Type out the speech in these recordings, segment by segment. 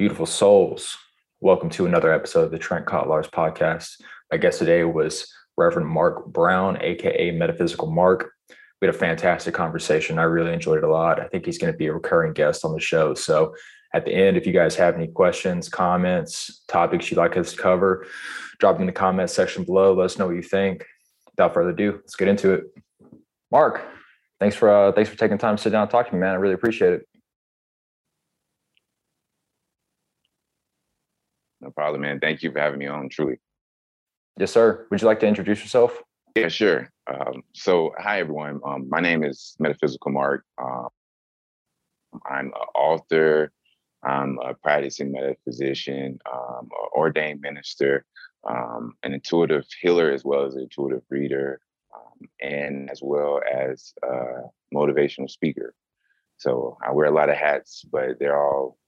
Beautiful souls. Welcome to another episode of the Trent Kotlarz podcast. My guest today was Reverend Marc Brown, aka Metaphysical Marc. We had a fantastic conversation. I really enjoyed it a lot. I think he's going to be a recurring guest on the show. So at the end, if you guys have any questions, comments, topics you'd like us to cover, drop them in the comments section below. Let us know what you think. Without further ado, let's get into it. Marc, thanks for uh, thanks for taking time to sit down and talk to me, man. I really appreciate it. No problem, man. Thank you for having me on, truly. Yes, sir. Would you like to introduce yourself? Yeah, sure. Um, so, hi, everyone. Um, my name is Metaphysical Marc. Um, I'm an author, I'm a practicing metaphysician, um, an ordained minister, um, an intuitive healer, as well as an intuitive reader, um, and as well as a motivational speaker. So, I wear a lot of hats, but they're all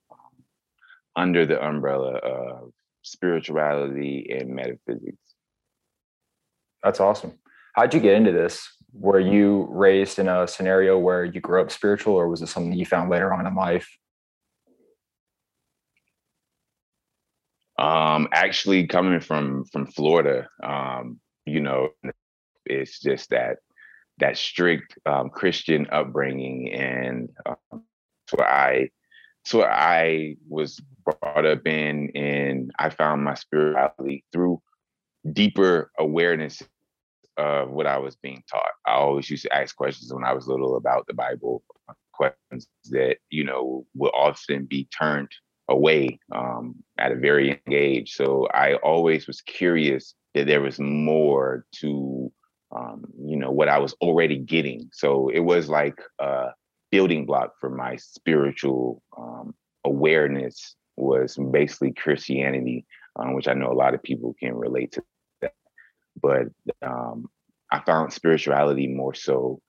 under the umbrella of spirituality and metaphysics. That's awesome. How'd you get into this? Were you raised in a scenario where you grew up spiritual, or was it something you found later on in life? Um, actually, coming from from Florida, um, you know, it's just that that strict um, Christian upbringing, and um, so I so I was brought up in, and I found my spirituality through deeper awareness of what I was being taught. I always used to ask questions when I was little about the Bible, questions that you know would often be turned away um, at a very young age. So I always was curious that there was more to um, you know what I was already getting. So it was like a building block for my spiritual um, awareness was basically Christianity, um, which I know a lot of people can relate to that. But um, I found spirituality more so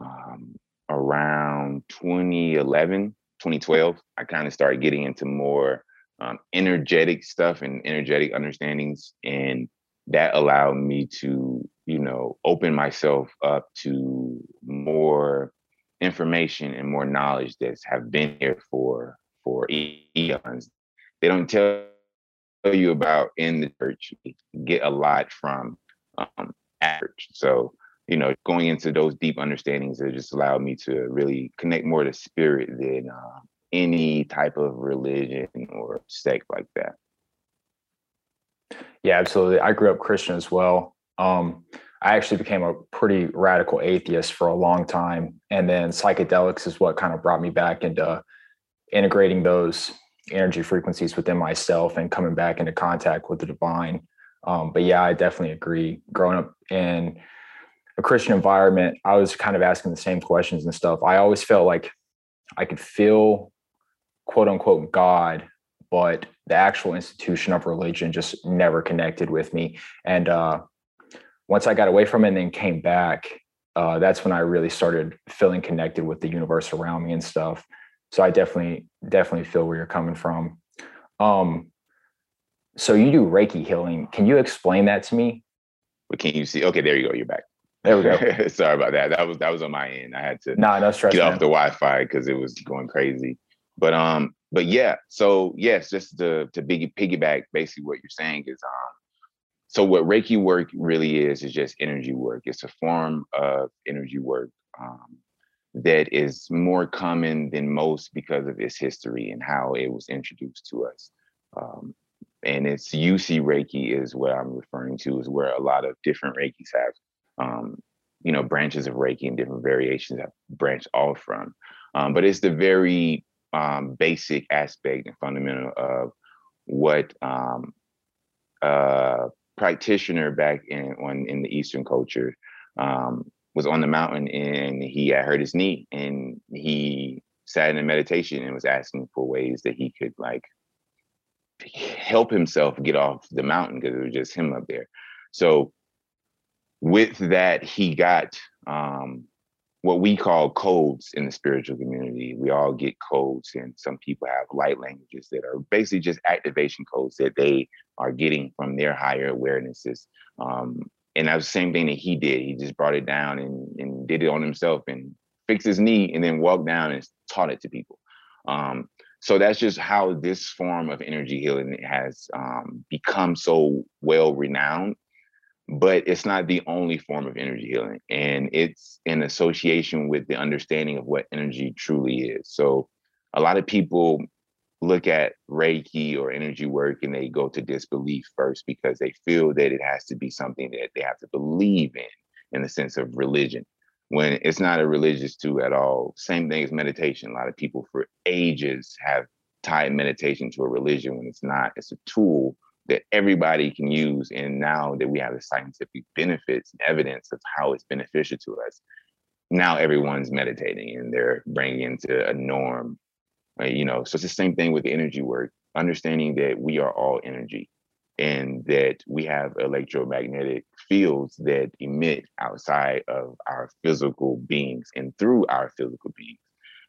um, around 2011, 2012. I kind of started getting into more um, energetic stuff and energetic understandings. And that allowed me to, you know, open myself up to more information and more knowledge that's have been here for for eons. They don't tell you about in the church. You get a lot from um, average. So, you know, going into those deep understandings that just allowed me to really connect more to spirit than uh, any type of religion or sect like that. Yeah, absolutely. I grew up Christian as well. Um, I actually became a pretty radical atheist for a long time. And then psychedelics is what kind of brought me back into integrating those energy frequencies within myself and coming back into contact with the divine. Um, but yeah, I definitely agree. Growing up in a Christian environment, I was kind of asking the same questions and stuff. I always felt like I could feel quote unquote God, but the actual institution of religion just never connected with me. And uh, once I got away from it and then came back, uh, that's when I really started feeling connected with the universe around me and stuff. So i definitely definitely feel where you're coming from. Um so you do reiki healing. Can you explain that to me? But can you see okay there you go you're back. There we go. Sorry about that. That was that was on my end. I had to nah, no stress, get man. off the wi-fi because it was going crazy. But um but yeah so yes just to to big, piggyback basically what you're saying is um so what reiki work really is is just energy work it's a form of energy work um that is more common than most because of its history and how it was introduced to us. Um, and it's Usui Reiki is what I'm referring to, is where a lot of different Reikis have, um, you know, branches of Reiki and different variations have branched off from. Um, but it's the very um, basic aspect and fundamental of what um, a practitioner back in on in the Eastern culture um, was on the mountain and he had hurt his knee and he sat in a meditation and was asking for ways that he could like help himself get off the mountain because it was just him up there. So with that, he got um, what we call codes in the spiritual community. We all get codes, and some people have light languages that are basically just activation codes that they are getting from their higher awarenesses. Um, and that was the same thing that he did. He just brought it down and, and did it on himself and fixed his knee and then walked down and taught it to people. Um, so that's just how this form of energy healing has um, become so well renowned but it's not the only form of energy healing and it's in association with the understanding of what energy truly is. So a lot of people look at reiki or energy work and they go to disbelief first because they feel that it has to be something that they have to believe in in the sense of religion when it's not a religious tool at all. Same thing as meditation. A lot of people for ages have tied meditation to a religion when it's not. It's a tool that everybody can use. And now that we have the scientific benefits and evidence of how it's beneficial to us, now everyone's meditating and they're bringing into a norm. Right? You know, so it's the same thing with energy work, understanding that we are all energy and that we have electromagnetic fields that emit outside of our physical beings and through our physical beings.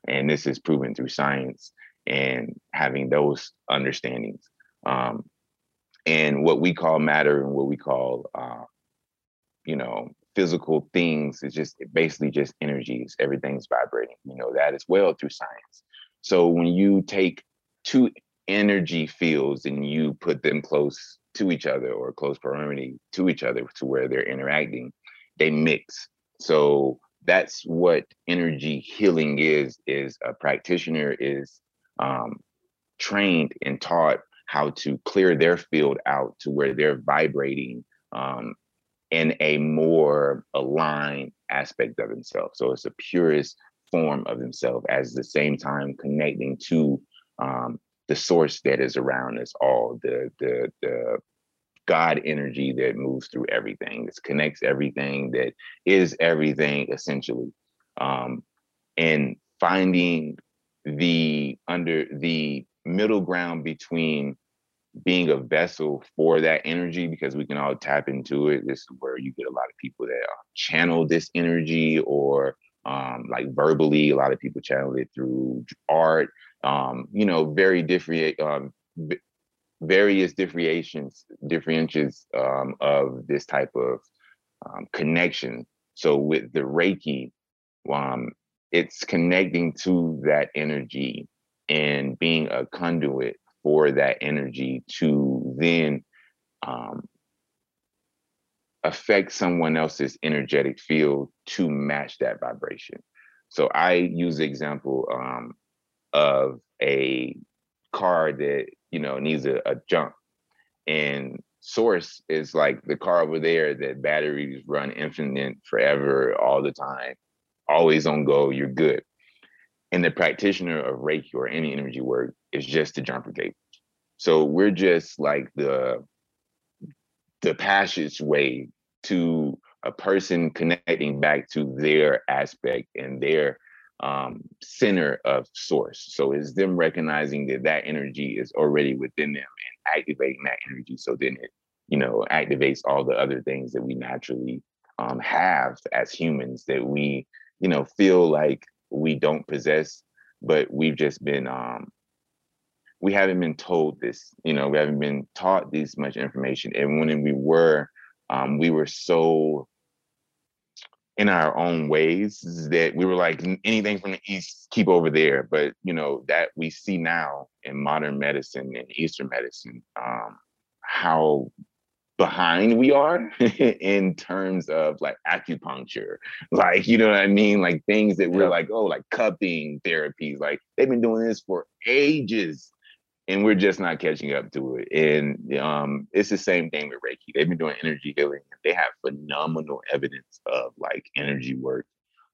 And this is proven through science and having those understandings. Um, and what we call matter and what we call uh, you know physical things is just basically just energies everything's vibrating you know that as well through science. So when you take two energy fields and you put them close to each other or close proximity to each other to where they're interacting they mix. So that's what energy healing is is a practitioner is um, trained and taught how to clear their field out to where they're vibrating um, in a more aligned aspect of themselves. So it's a purest form of themselves at the same time connecting to um, the source that is around us all, the the the God energy that moves through everything, that connects everything, that is everything essentially. Um, and finding the under the middle ground between being a vessel for that energy because we can all tap into it. This is where you get a lot of people that uh, channel this energy or um, like verbally, a lot of people channel it through art, um, you know, very different, um, various differentiations, differentiations um, of this type of um, connection. So with the Reiki, um, it's connecting to that energy and being a conduit for that energy to then um, affect someone else's energetic field to match that vibration. So I use the example um, of a car that you know needs a, a jump, and source is like the car over there that batteries run infinite forever all the time, always on go. You're good. And the practitioner of Reiki or any energy work is just the jumper gate. So we're just like the the passageway to a person connecting back to their aspect and their um, center of source. So it's them recognizing that that energy is already within them and activating that energy. So then it, you know, activates all the other things that we naturally um, have as humans that we, you know, feel like we don't possess, but we've just been, um, we haven't been told this, you know, we haven't been taught this much information. And when we were, um, we were so in our own ways that we were like anything from the east keep over there but you know that we see now in modern medicine and eastern medicine um, how behind we are in terms of like acupuncture. Like you know what i mean? Like things that we're like oh like cupping therapies like they've been doing this for ages and we're just not catching up to it. And um, it's the same thing with reiki. They've been doing energy healing they have phenomenal evidence of like energy work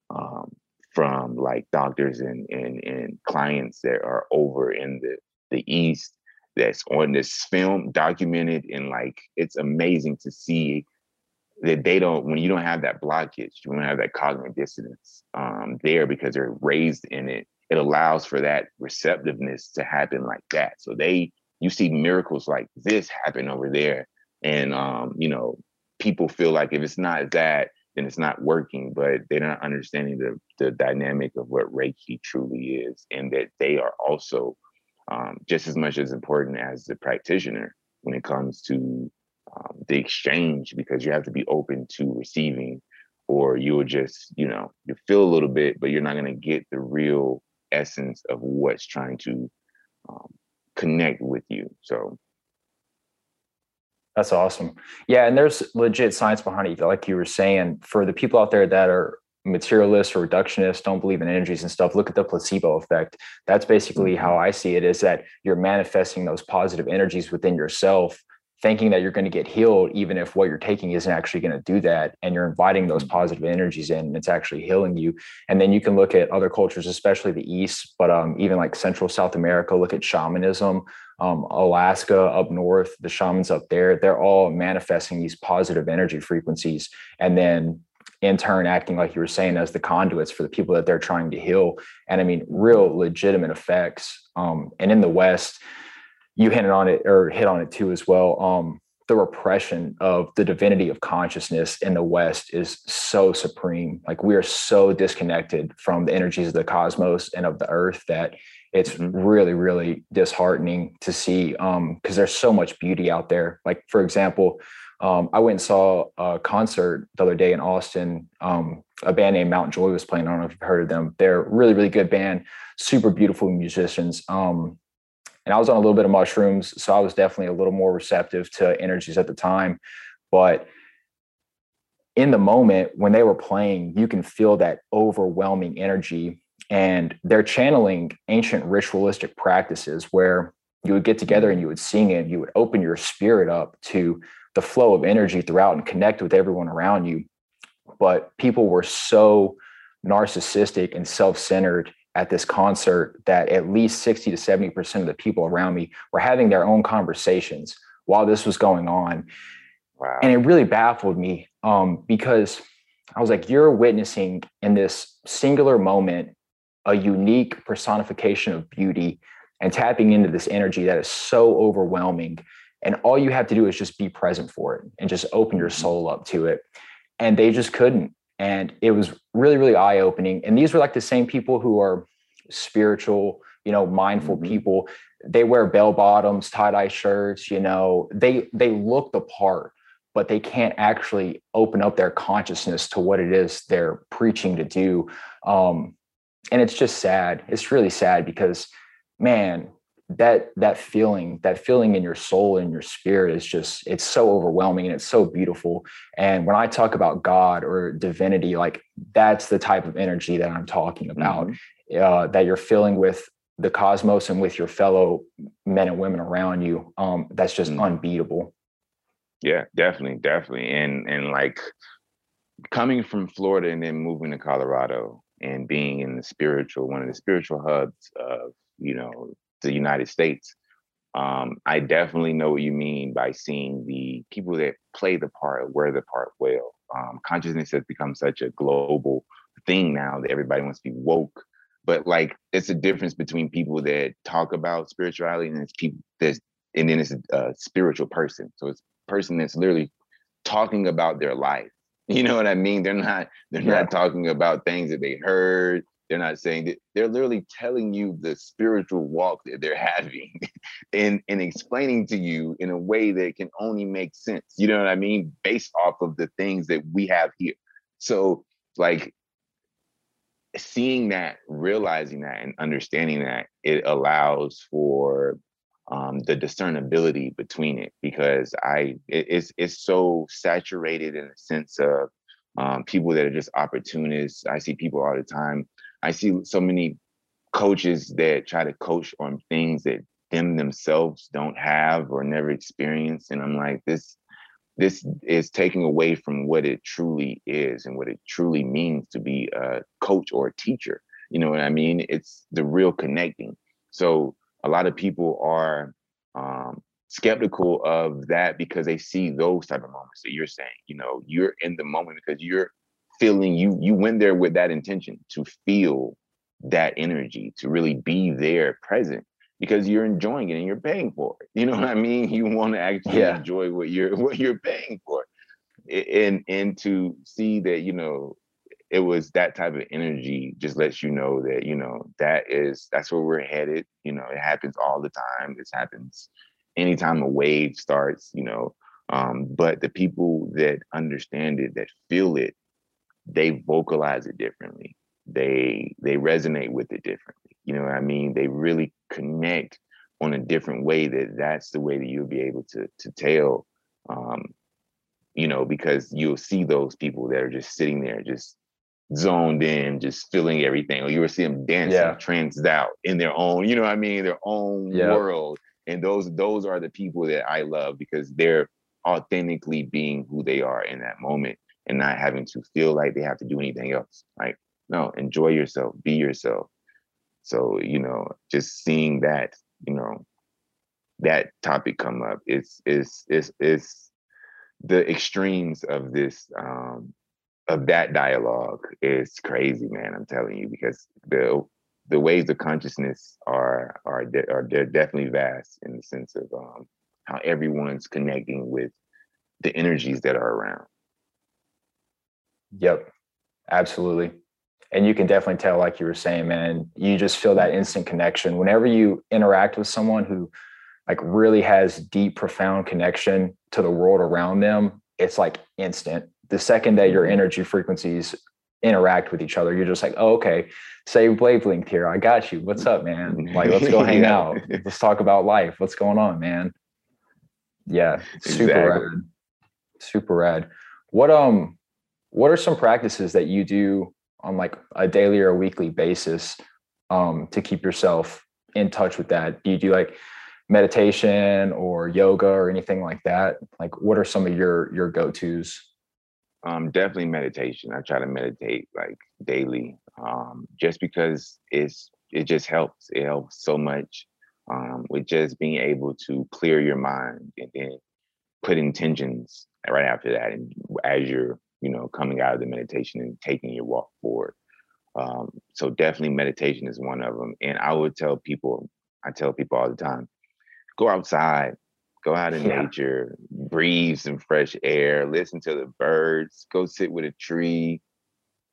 um, from like doctors and, and and clients that are over in the the east that's on this film documented and like it's amazing to see that they don't when you don't have that blockage you don't have that cognitive dissonance um, there because they're raised in it it allows for that receptiveness to happen like that. So they you see miracles like this happen over there and um, you know people feel like if it's not that then it's not working but they're not understanding the the dynamic of what reiki truly is and that they are also um, just as much as important as the practitioner when it comes to um, the exchange because you have to be open to receiving or you'll just you know you feel a little bit but you're not going to get the real essence of what's trying to um, connect with you. So that's awesome. Yeah, and there's legit science behind it. Like you were saying, for the people out there that are materialists or reductionists, don't believe in energies and stuff, look at the placebo effect. That's basically how mm-hmm. I see it is that you're manifesting those positive energies within yourself thinking that you're going to get healed, even if what you're taking isn't actually going to do that. And you're inviting those mm-hmm. positive energies in and it's actually healing you. And then you can look at other cultures, especially the East, but um, even like Central South America, look at shamanism, um, Alaska up north, the shamans up there, they're all manifesting these positive energy frequencies. And then in turn acting like you were saying as the conduits for the people that they're trying to heal and i mean real legitimate effects um, and in the west you hit on it or hit on it too as well. Um, the repression of the divinity of consciousness in the West is so supreme. Like we are so disconnected from the energies of the cosmos and of the earth that it's mm-hmm. really, really disheartening to see um, because there's so much beauty out there. Like, for example, um, I went and saw a concert the other day in Austin. Um, a band named Mount Joy was playing. I don't know if you've heard of them. They're really, really good band, super beautiful musicians. Um, and I was on a little bit of mushrooms, so I was definitely a little more receptive to energies at the time. But in the moment when they were playing, you can feel that overwhelming energy, and they're channeling ancient ritualistic practices where you would get together and you would sing it, you would open your spirit up to the flow of energy throughout and connect with everyone around you. But people were so narcissistic and self-centered at this concert that at least 60 to 70% of the people around me were having their own conversations while this was going on. Wow. And it really baffled me um, because I was like, you're witnessing in this singular moment a unique personification of beauty and tapping into this energy that is so overwhelming. And all you have to do is just be present for it and just open your mm-hmm. soul up to it. And they just couldn't and it was really really eye opening and these were like the same people who are spiritual you know mindful mm-hmm. people they wear bell bottoms tie dye shirts you know they they look the part but they can't actually open up their consciousness to what it is they're preaching to do um and it's just sad it's really sad because man that that feeling that feeling in your soul and your spirit is just it's so overwhelming and it's so beautiful and when i talk about god or divinity like that's the type of energy that i'm talking about mm-hmm. uh, that you're feeling with the cosmos and with your fellow men and women around you um, that's just mm-hmm. unbeatable yeah definitely definitely and and like coming from florida and then moving to colorado and being in the spiritual one of the spiritual hubs of you know the United States, um, I definitely know what you mean by seeing the people that play the part wear the part well. Um, consciousness has become such a global thing now that everybody wants to be woke. But like, it's a difference between people that talk about spirituality and it's people that's, and then it's a, spiritual person. So it's a person that's literally talking about their life. You know what I mean? They're not they're yeah. not talking about things that they heard. They're not saying that they're literally telling you the spiritual walk that they're having and, and explaining to you in a way that can only make sense. You know what I mean? Based off of the things that we have here. So, like, seeing that, realizing that, and understanding that, it allows for um, the discernibility between it because I it, it's it's so saturated in the sense of um, people that are just opportunists. I see people all the time I see so many coaches that try to coach on things that them themselves don't have or never experienced. And I'm like, this this is taking away from what it truly is and what it truly means to be a coach or a teacher. You know what I mean? It's the real connecting. So a lot of people are um, skeptical of that because they see those type of moments that you're saying. You know, you're in the moment because you're feeling you you went there with that intention to feel that energy to really be there present because you're enjoying it and you're paying for it. You know what i mean? You want to actually yeah. enjoy what you're what you're paying for. And and to see that you know it was that type of energy just lets you know that you know that is that's where we're headed. You know it happens all the time. This happens anytime a wave starts you know um, but the people that understand it that feel it they vocalize it differently. They they resonate with it differently. You know what I mean? They really connect on a different way that that's the way that you'll be able to to tell um you know because you'll see those people that are just sitting there just zoned in just feeling everything or you will see them dancing Yeah. transed out in their own you know what i mean their own Yeah. world and those those are the people that i love because they're authentically being who they are in that moment and not having to feel like they have to do anything else like no enjoy yourself be yourself. So you know just seeing that you know that topic come up it's it's it's it's the extremes of this um of that dialogue is crazy man i'm telling you because the the waves of consciousness are are de- are they're definitely vast in the sense of um how everyone's connecting with the energies that are around Yep, absolutely. And you can definitely tell, like you were saying, man, you just feel that instant connection. Whenever you interact with someone who like really has deep, profound connection to the world around them, it's like instant. The second that your energy frequencies interact with each other, you're just like, oh, okay, same wavelength here. I got you. What's up, man? Like, let's go hang Yeah. out. Let's talk about life. What's going on, man? Yeah, super Exactly. rad. Super rad. What um what are some practices that you do on like a daily or a weekly basis um to keep yourself in touch with that? Do you do like meditation or yoga or anything like that? Like what are some of your your go-tos? um definitely meditation i try to meditate like daily um just because it's it just helps it helps so much um with just being able to clear your mind and then put intentions right after that and as you're you know coming out of the meditation and taking your walk forward. Um so definitely meditation is one of them and i would tell people i tell people all the time go outside go out in Yeah. nature breathe some fresh air listen to the birds go sit with a tree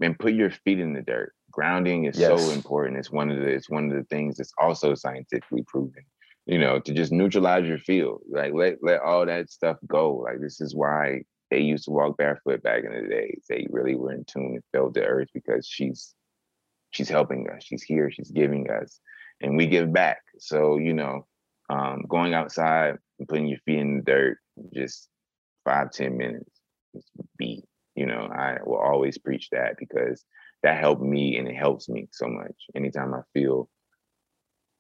and put your feet in the dirt. Grounding is so important. It's one of the it's one of the things that's also scientifically proven you know to just neutralize your field like let let all that stuff go. Like this is why they used to walk barefoot back in the days they really were in tune and felt the earth because she's she's helping us. She's here. She's giving us. And we give back. So you know um, going outside and putting your feet in the dirt just five ten minutes just be you know i will always preach that because that helped me and it helps me so much. Anytime i feel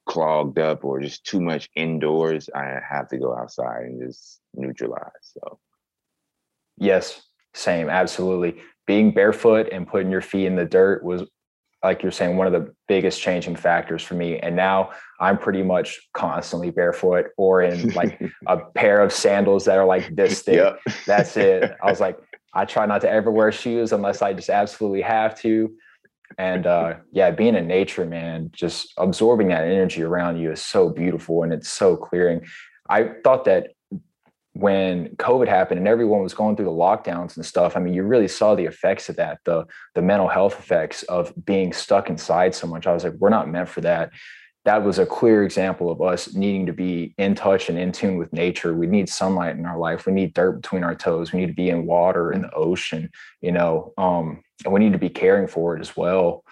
clogged up or just too much indoors i have to go outside and just neutralize. So Yes, same, absolutely. Being barefoot and putting your feet in the dirt was like you're saying one of the biggest changing factors for me and now i'm pretty much constantly barefoot or in like a pair of sandals that are like this thick Yep. that's it. I was like, I try not to ever wear shoes unless I just absolutely have to. And uh, yeah, being in nature, man, just absorbing that energy around you is so beautiful and it's so clearing. I thought that when COVID happened and everyone was going through the lockdowns and stuff, I mean, you really saw the effects of that, the the mental health effects of being stuck inside so much. I was like, we're not meant for that that was a clear example of us needing to be in touch and in tune with nature. We need sunlight in our life. We need dirt between our toes. We need to be in water in the ocean, you know, um, and we need to be caring for it as well.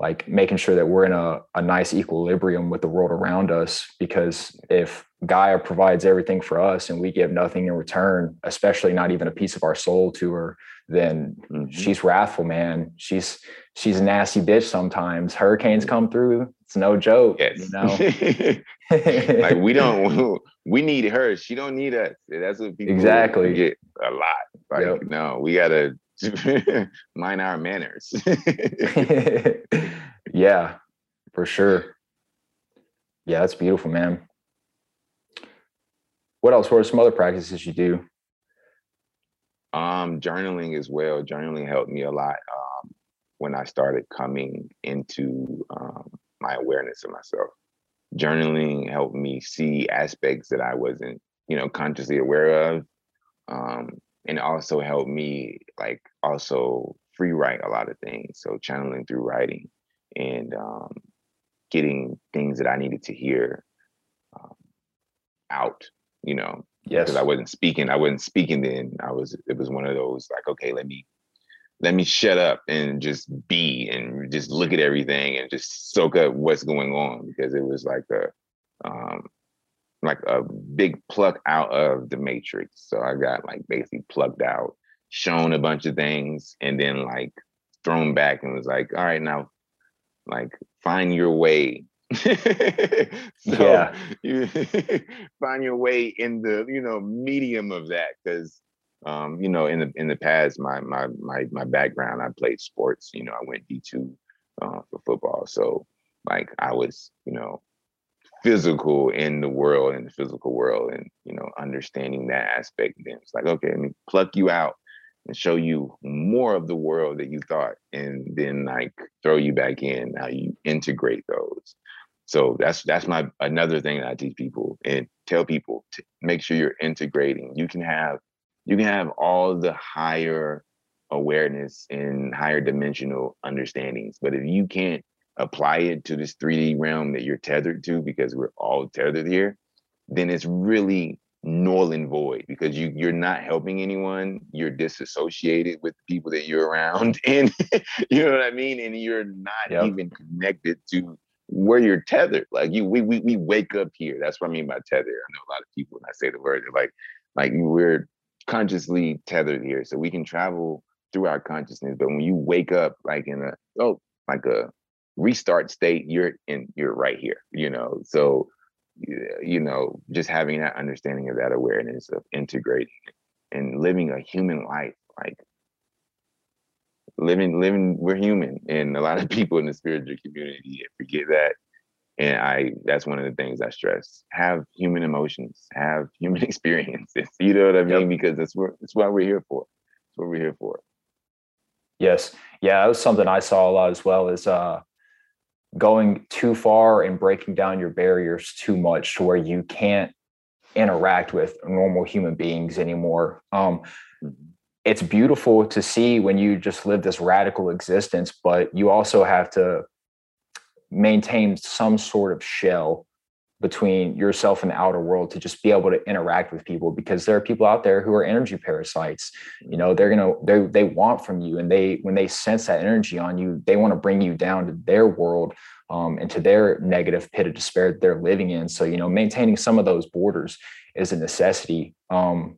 Like making sure that we're in a, a nice equilibrium with the world around us. Because if Gaia provides everything for us and we give nothing in return, especially not even a piece of our soul to her, then Mhm. she's wrathful, man. She's she's a nasty bitch sometimes. Hurricanes come through. It's no joke. yes You know? like we don't we need her she don't need us that's what people Exactly. get a lot like Yep. no we gotta mind our manners yeah, for sure. Yeah, that's beautiful, man. What else? What are some other practices you do? um journaling as well journaling helped me a lot um when i started coming into um my awareness of myself journaling helped me see aspects that i wasn't you know consciously aware of um and also helped me like also free write a lot of things so channeling through writing and um getting things that i needed to hear um, out you know Yes. because I wasn't speaking. I wasn't speaking then. I was. It was one of those like, okay, let me, let me shut up and just be and just look at everything and just soak up what's going on because it was like a, um, like a big pluck out of the matrix. So I got like basically plucked out, shown a bunch of things, and then like thrown back and was like, all right, now like find your way. so yeah. you find your way in the, you know, medium of that. Cause um, you know, in the in the past, my my my my background, I played sports, you know, I went D2 uh, for football. So like I was, you know, physical in the world, in the physical world, and you know, understanding that aspect. Then it's like, okay, let me pluck you out and show you more of the world that you thought, and then like throw you back in. How you integrate those. So that's that's my another thing that I teach people and tell people to make sure you're integrating. You can have you can have all the higher awareness and higher dimensional understandings, but if you can't apply it to this 3D realm that you're tethered to, because we're all tethered here, then it's really null and void because you you're not helping anyone. You're disassociated with the people that you're around, and you know what I mean. And you're not yep. even connected to where you're tethered. Like you, we, we we wake up here. That's what I mean by tether. I know a lot of people when I say the word, they're like, like we're consciously tethered here, so we can travel through our consciousness. But when you wake up, like in a oh, like a restart state, you're in, you're right here, you know. So, you know, just having that understanding of that awareness of integrating and living a human life, like living, living, we're human. And a lot of people in the spiritual community forget that. And I, that's one of the things I stress. Have human emotions, have human experiences. You know what I mean? Yep. Because that's what, that's what we're here for. That's what we're here for. Yes. Yeah, that was something I saw a lot as well is uh going too far and breaking down your barriers too much to where you can't interact with normal human beings anymore. Um, mm-hmm. it's beautiful to see when you just live this radical existence, but you also have to maintain some sort of shell between yourself and the outer world to just be able to interact with people because there are people out there who are energy parasites. You know they're gonna they they want from you and they when they sense that energy on you they want to bring you down to their world um, and to their negative pit of despair that they're living in. So you know maintaining some of those borders is a necessity um,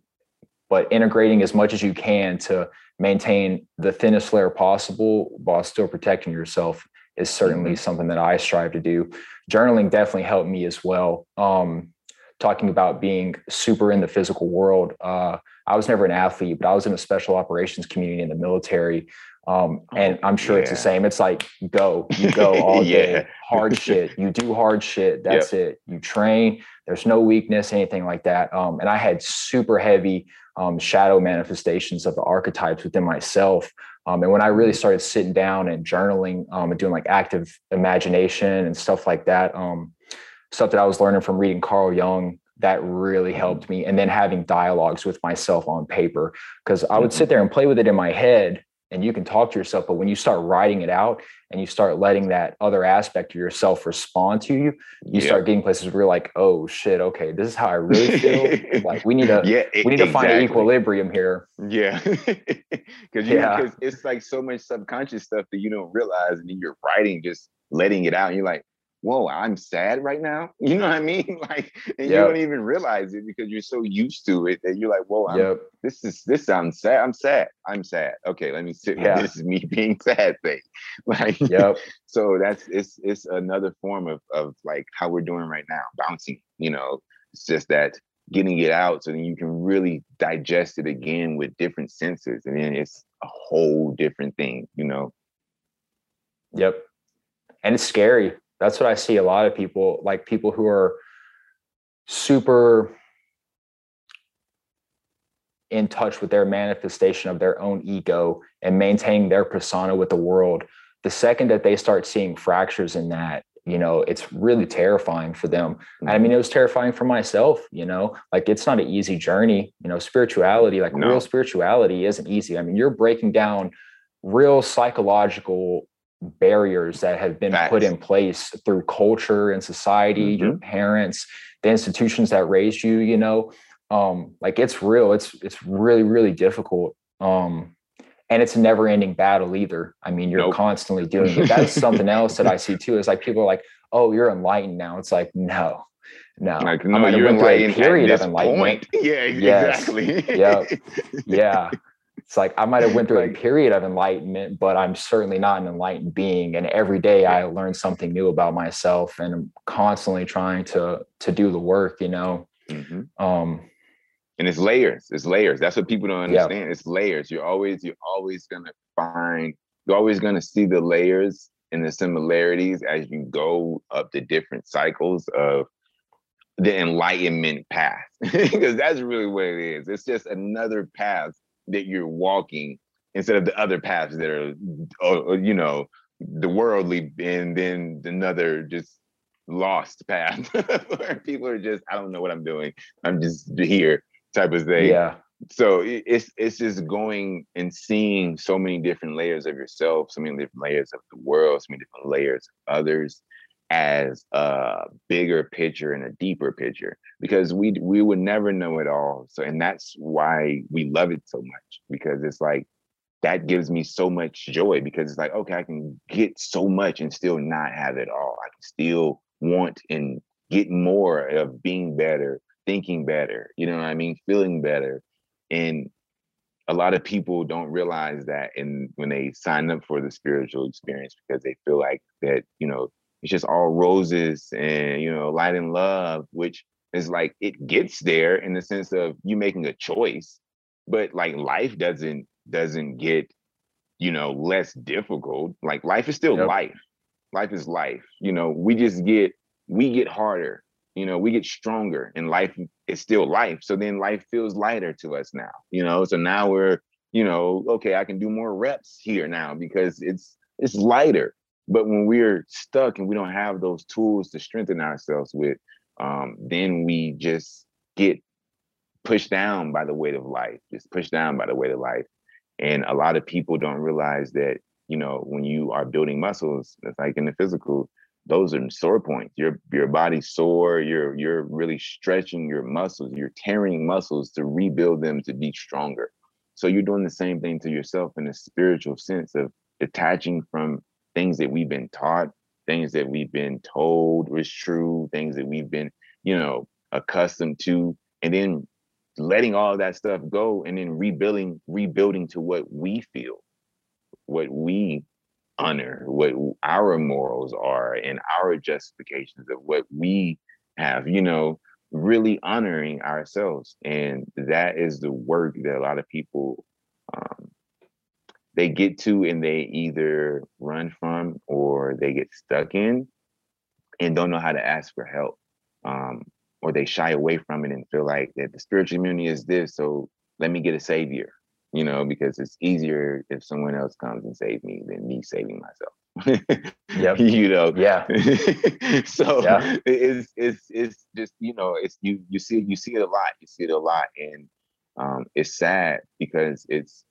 but integrating as much as you can to maintain the thinnest layer possible while still protecting yourself is certainly mm-hmm. something that I strive to do. Journaling definitely helped me as well. Um, talking about being super in the physical world. Uh, I was never an athlete, but I was in a special operations community in the military. Um, and oh, I'm sure yeah. it's the same. It's like go, you go all yeah. day, hard shit. You do hard shit. That's yep. it. You train. There's no weakness, anything like that. Um, and I had super heavy um, shadow manifestations of the archetypes within myself um, and when I really started sitting down and journaling um, and doing like active imagination and stuff like that, um, stuff that I was learning from reading Carl Jung, that really helped me. And then having dialogues with myself on paper, because I would sit there and play with it in my head and you can talk to yourself but when you start writing it out and you start letting that other aspect of yourself respond to you you yeah. start getting places where you're like oh shit okay this is how i really feel like we need to yeah, we need exactly. to find an equilibrium here yeah because yeah. it's like so much subconscious stuff that you don't realize and then you're writing just letting it out and you're like whoa, I'm sad right now. You know what I mean? Like, and yep. you don't even realize it because you're so used to it that you're like, whoa, I'm, yep. this is this sounds sad. I'm sad. I'm sad. Okay, let me sit. Yeah. This is me being sad thing. Like, yep. so that's it's it's another form of of like how we're doing right now, bouncing. You know, it's just that getting it out so then you can really digest it again with different senses, and then it's a whole different thing. You know. Yep. And it's scary that's what I see a lot of people, like people who are super in touch with their manifestation of their own ego and maintaining their persona with the world. The second that they start seeing fractures in that, you know, it's really terrifying for them. I mean, it was terrifying for myself, you know, like it's not an easy journey, you know, spirituality, like no. real spirituality isn't easy. I mean, you're breaking down real psychological barriers that have been put in place through culture and society, mm-hmm. your parents, the institutions that raised you, you know, um, like it's real. It's it's really, really difficult. Um, and it's a never ending battle either. I mean, you're nope. constantly doing it. That's something else that I see too. Is like people are like, oh, you're enlightened now. It's like, no, No, like no, you're enlightened period of enlightenment. Point. Yeah, exactly. yeah, yeah. It's like I might have went through a period of enlightenment, but I'm certainly not an enlightened being. And every day I learn something new about myself, and I'm constantly trying to to do the work. You know. Mm-hmm. Um, and it's layers. It's layers. That's what people don't understand. It's layers. You're always you're always gonna find. You're always gonna see the layers and the similarities as you go up the different cycles of the enlightenment path because that's really what it is it's just another path that you're walking instead of the other paths that are uh, you know the worldly and then another just lost path where people are just i don't know what i'm doing. I'm just here type of thing. Yeah. So it's it's just going and seeing so many different layers of yourself so many different layers of the world so many different layers of others as a bigger picture and a deeper picture because we we would never know it all. So and that's why we love it so much because it's like that gives me so much joy because it's like okay i can get so much and still not have it all. I can still want and get more of being better thinking better you know what i mean? Feeling better. And a lot of people don't realize that and when they sign up for the spiritual experience because they feel like that you know it's just all roses and you know light and love which is like it gets there in the sense of you making a choice but like life doesn't doesn't get you know less difficult. Like life is still yep. life. Life is life. You know we just get we get harder. You know we get stronger and life is still life. So then life feels lighter to us now you know? So now we're you know okay i can do more reps here now because it's it's lighter but when we're stuck and we don't have those tools to strengthen ourselves with, um, then we just get pushed down by the weight of life, just pushed down by the weight of life. And a lot of people don't realize that, you know, when you are building muscles, it's like in the physical, those are sore points. Your your body's sore, you're you're really stretching your muscles, you're tearing muscles to rebuild them to be stronger. So you're doing the same thing to yourself in a spiritual sense of detaching from things that we've been taught, things that we've been told was true, things that we've been, you know, accustomed to, and then letting all that stuff go and then rebuilding, rebuilding to what we feel, what we honor, what our morals are, and our justifications of what we have, you know, really honoring ourselves. And that is the work that a lot of people um, they get to and they either run from or they get stuck in and don't know how to ask for help um, or they shy away from it and feel like that the spiritual community is this so let me get a savior you know because it's easier if someone else comes and saves me than me saving myself. Yep. You know? Yeah. So yeah. it's it's it's just you know it's you you see you see it a lot you see it a lot and um, it's sad because it's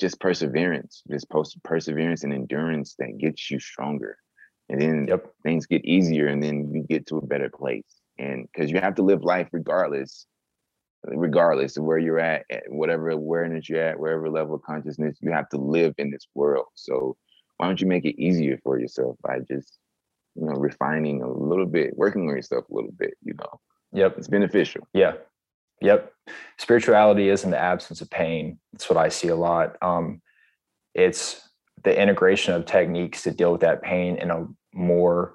just perseverance, just post perseverance and endurance that gets you stronger. And then yep. things get easier and then you get to a better place. And because you have to live life regardless, regardless of where you're at, at, whatever awareness you're at, wherever level of consciousness, you have to live in this world. So why don't you make it easier for yourself by just, you know, refining a little bit, working on yourself a little bit, you know? Yep. It's beneficial. Yeah. Yep. Spirituality is in the absence of pain. That's what I see a lot. Um, it's the integration of techniques to deal with that pain in a more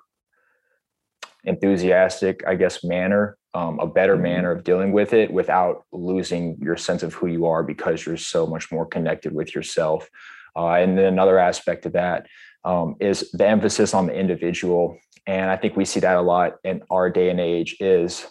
enthusiastic, I guess, manner, um, a better mm-hmm. manner of dealing with it without losing your sense of who you are because you're so much more connected with yourself. Uh, and then another aspect of that um, is the emphasis on the individual. And I think we see that a lot in our day and age is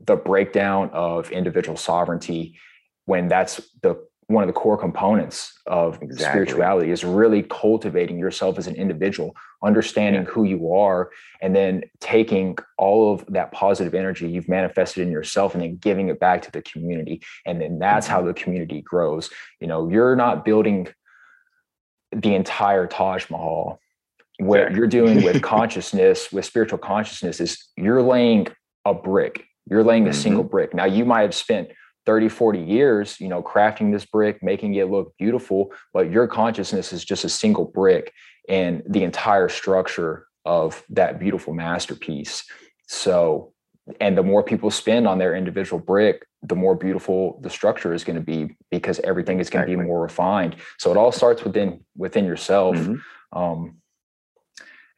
the breakdown of individual sovereignty when that's the one of the core components of exactly. spirituality is really cultivating yourself as an individual understanding yeah. who you are and then taking all of that positive energy you've manifested in yourself and then giving it back to the community and then that's mm-hmm. how the community grows you know you're not building the entire taj mahal what exactly. you're doing with consciousness with spiritual consciousness is you're laying a brick you're laying a mm-hmm. single brick. Now you might have spent 30, 40 years, you know, crafting this brick, making it look beautiful, but your consciousness is just a single brick and the entire structure of that beautiful masterpiece. So and the more people spend on their individual brick the more beautiful the structure is going to be because everything is going to be more refined so it all starts within within yourself mm-hmm. um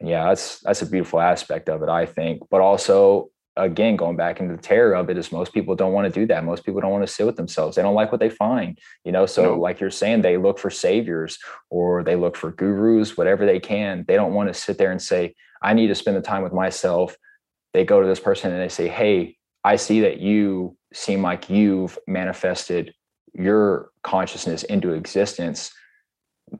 yeah that's that's a beautiful aspect of it i think but also again going back into the terror of it is most people don't want to do that. Most people don't want to sit with themselves. They don't like what they find you know? So no. like you're saying they look for saviors or they look for gurus whatever they can. They don't want to sit there and say i need to spend the time with myself. They go to this person and they say hey i see that you seem like you've manifested your consciousness into existence.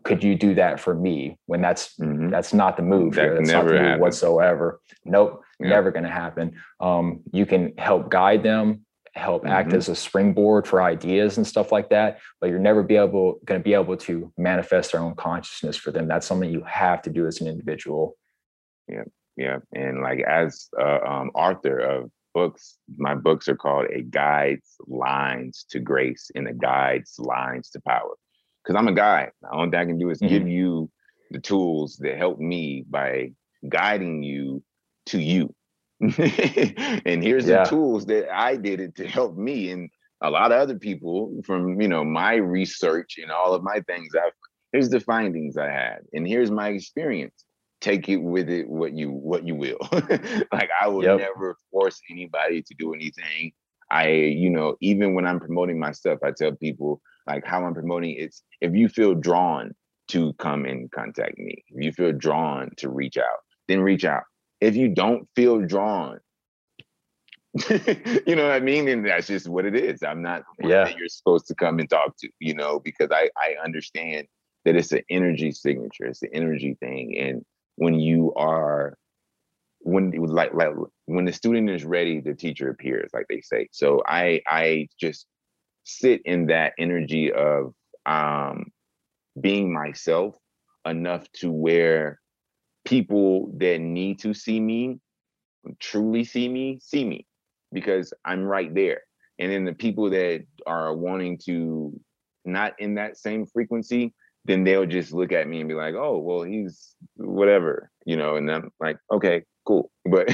Could you do that for me? When that's mm-hmm. that's not the move that here. that's never not the move whatsoever. Nope yeah. never going to happen um, you can help guide them help mm-hmm. act as a springboard for ideas and stuff like that but you're never be able going to be able to manifest their own consciousness for them that's something you have to do as an individual yeah yeah and like as uh, um, author of books my books are called a guide's lines to grace and a guide's lines to power because I'm a guide. The only thing I can do is mm-hmm. give you the tools that help me by guiding you to you. and here's yeah. the tools that I did it to help me and a lot of other people from you know my research and all of my things. I've here's the findings I had, and here's my experience. Take it with it what you what you will. like I will yep. never force anybody to do anything. I, you know, even when I'm promoting my stuff, I tell people like how I'm promoting it's if you feel drawn to come and contact me, if you feel drawn to reach out, then reach out. If you don't feel drawn, you know what I mean? And that's just what it is. I'm not yeah. you're supposed to come and talk to, you know, because I, I understand that it's an energy signature, it's an energy thing. And when you are when it was like like when the student is ready, the teacher appears, like they say. So I I just sit in that energy of um, being myself enough to where people that need to see me truly see me see me because i'm right there and then the people that are wanting to not in that same frequency then they'll just look at me and be like oh well he's whatever you know and i'm like okay cool. But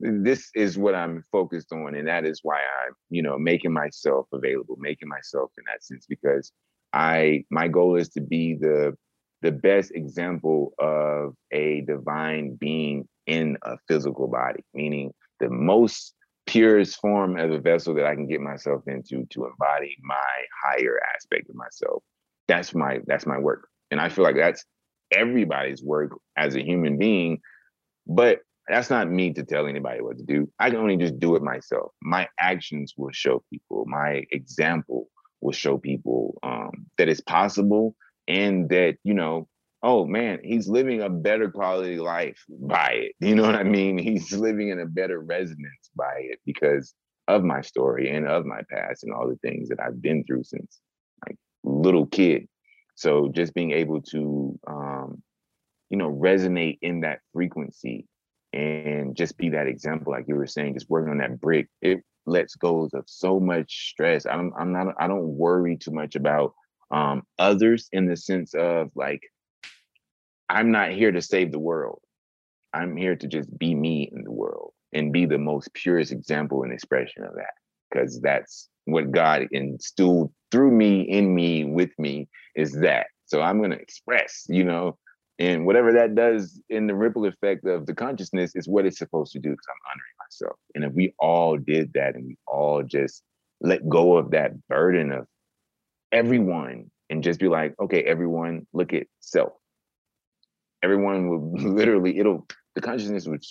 this is what I'm focused on. And that is why I'm, you know, making myself available, making myself in that sense, because I my goal is to be the the best example of a divine being in a physical body, meaning the most purest form of a vessel that I can get myself into to embody my higher aspect of myself. That's my that's my work. And I feel like that's everybody's work as a human being but that's not me to tell anybody what to do. I can only just do it myself. My actions will show people, my example will show people um, that it's possible and that, you know, oh man, he's living a better quality life by it. You know what I mean? He's living in a better resonance by it because of my story and of my past and all the things that I've been through since like little kid. So just being able to um, you know, resonate in that frequency and just be that example, like you were saying, just working on that brick, it lets go of so much stress. I'm I'm not I don't worry too much about um others in the sense of like I'm not here to save the world. I'm here to just be me in the world and be the most purest example and expression of that. Because that's what God instilled through me, in me, with me, is that. So I'm gonna express, you know, and whatever that does in the ripple effect of the consciousness is what it's supposed to do because I'm honoring myself. And if we all did that and we all just let go of that burden of everyone and just be like, okay, everyone, look at self. Everyone will literally, it'll, the consciousness would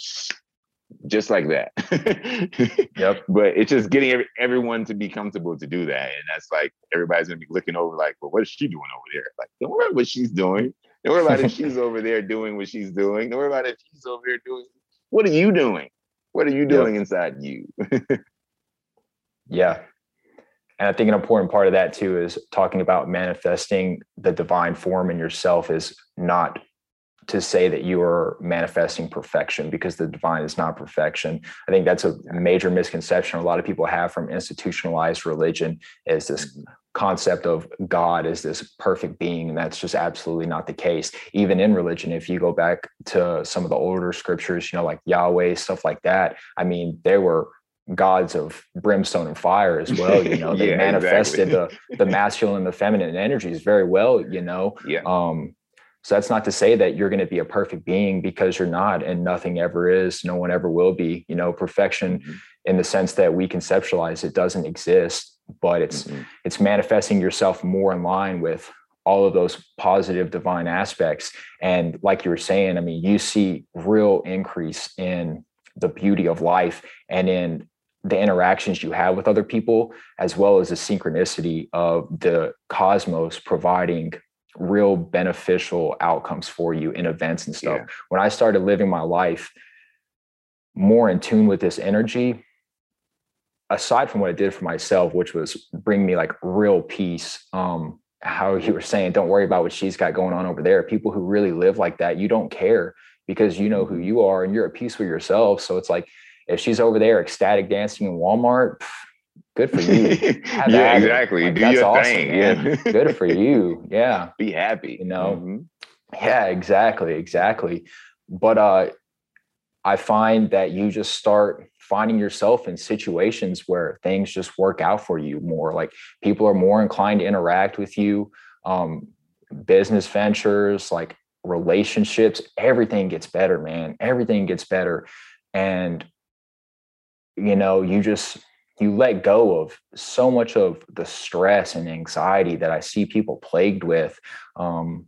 just like that. yep. But it's just getting every, everyone to be comfortable to do that. And that's like, everybody's gonna be looking over like, well, what is she doing over there? Like, don't worry about what she's doing. Don't worry about if she's over there doing what she's doing. Don't worry about if she's over there doing what are you doing? What are you doing yep. inside you? yeah. And I think an important part of that too is talking about manifesting the divine form in yourself is not to say that you are manifesting perfection because the divine is not perfection. I think that's a major misconception a lot of people have from institutionalized religion is this mm-hmm. concept of God as this perfect being. And that's just absolutely not the case. Even in religion, if you go back to some of the older scriptures, you know, like Yahweh, stuff like that, I mean, there were gods of brimstone and fire as well. You know, they yeah, manifested exactly. the the masculine and the feminine energies very well, you know. Yeah. Um, so that's not to say that you're going to be a perfect being because you're not, and nothing ever is. No one ever will be. You know, perfection mm-hmm. in the sense that we conceptualize it doesn't exist, but it's mm-hmm. it's manifesting yourself more in line with all of those positive divine aspects. And like you were saying, I mean, you see real increase in the beauty of life and in the interactions you have with other people, as well as the synchronicity of the cosmos providing real beneficial outcomes for you in events and stuff. Yeah. When I started living my life more in tune with this energy, aside from what it did for myself, which was bring me like real peace. Um, how you were saying, don't worry about what she's got going on over there. People who really live like that, you don't care because you know who mm-hmm. you are and you're at peace with yourself. So it's like if she's over there ecstatic dancing in Walmart, good for you. yeah, exactly. Like, Do that's awesome, thing. Man. Yeah. good for you. Yeah. Be happy. You know. Mm-hmm. Yeah, exactly, exactly. But uh I find that you just start finding yourself in situations where things just work out for you more. Like people are more inclined to interact with you. Um, business ventures, like relationships, everything gets better, man. Everything gets better. And you know, you just you let go of so much of the stress and anxiety that I see people plagued with. Um,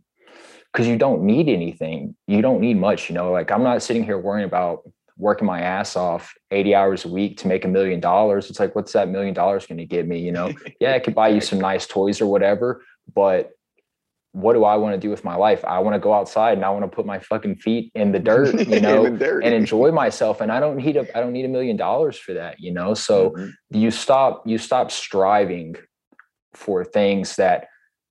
because you don't need anything. You don't need much, you know. Like I'm not sitting here worrying about working my ass off 80 hours a week to make a million dollars. It's like, what's that million dollars going to give me? You know, yeah, it could buy you some nice toys or whatever, but what do I want to do with my life? I want to go outside and I want to put my fucking feet in the dirt, you know, dirt. and enjoy myself. And I don't need a I don't need a million dollars for that, you know. So mm-hmm. you stop you stop striving for things that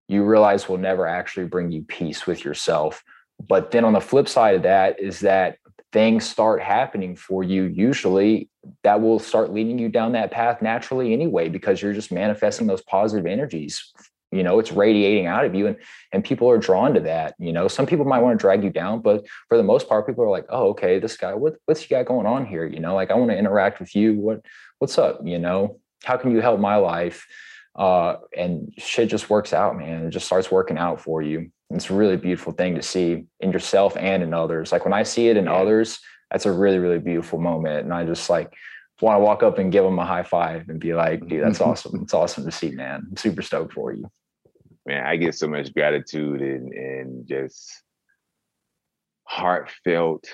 you realize will never actually bring you peace with yourself. But then on the flip side of that is that things start happening for you usually that will start leading you down that path naturally anyway because you're just manifesting those positive energies you know it's radiating out of you and and people are drawn to that you know? Some people might want to drag you down but for the most part people are like oh okay this guy what, what's he got going on here? You know like i want to interact with you. What what's up? You know? How can you help my life? Uh and shit just works out man. It just starts working out for you. It's a really beautiful thing to see in yourself and in others. Like when i see it in others that's a really really beautiful moment and i just like want to walk up and give them a high five and be like, dude, that's awesome. It's awesome to see, man. I'm super stoked for you. Man, I get so much gratitude and, and just heartfelt,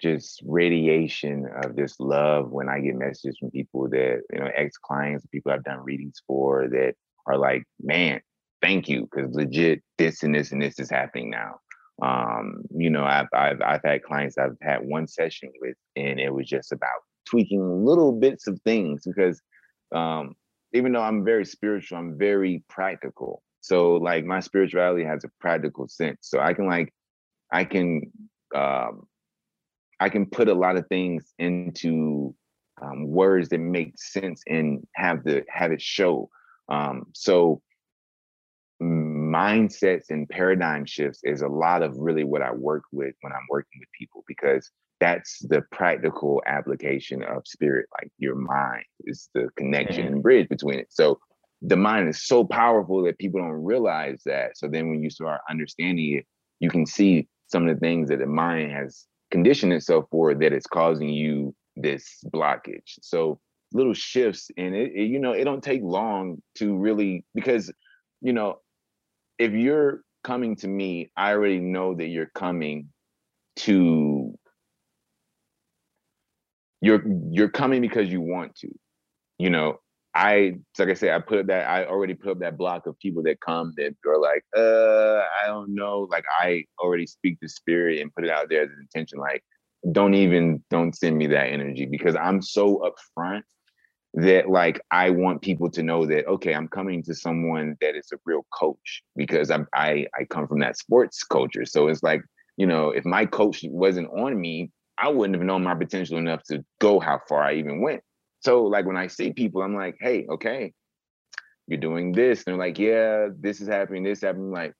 just radiation of just love when I get messages from people that, you know, ex clients, people I've done readings for that are like, man, thank you. Cause legit this and this and this is happening now. Um, you know, I've, I've, I've had clients I've had one session with, and it was just about tweaking little bits of things because um, even though I'm very spiritual, I'm very practical. So like my spirituality has a practical sense. So I can like I can um, I can put a lot of things into um, words that make sense and have the have it show. Um, so mindsets and paradigm shifts is a lot of really what I work with when I'm working with people because that's the practical application of spirit like your mind is the connection and bridge between it so the mind is so powerful that people don't realize that. So then when you start understanding it you can see some of the things that the mind has conditioned itself for that is causing you this blockage. So little shifts and it, it you know it don't take long to really because you know if you're coming to me i already know that you're coming to you're you're coming because you want to you know i like i said i put that i already put up that block of people that come that are like uh i don't know like i already speak the spirit and put it out there as an intention like don't even don't send me that energy because i'm so upfront that like i want people to know that okay i'm coming to someone that is a real coach because i'm i i come from that sports culture so it's like you know if my coach wasn't on me I wouldn't have known my potential enough to go how far I even went. So like when I see people, I'm like, hey, okay, you're doing this. And they're like, yeah, this is happening, this happening. like,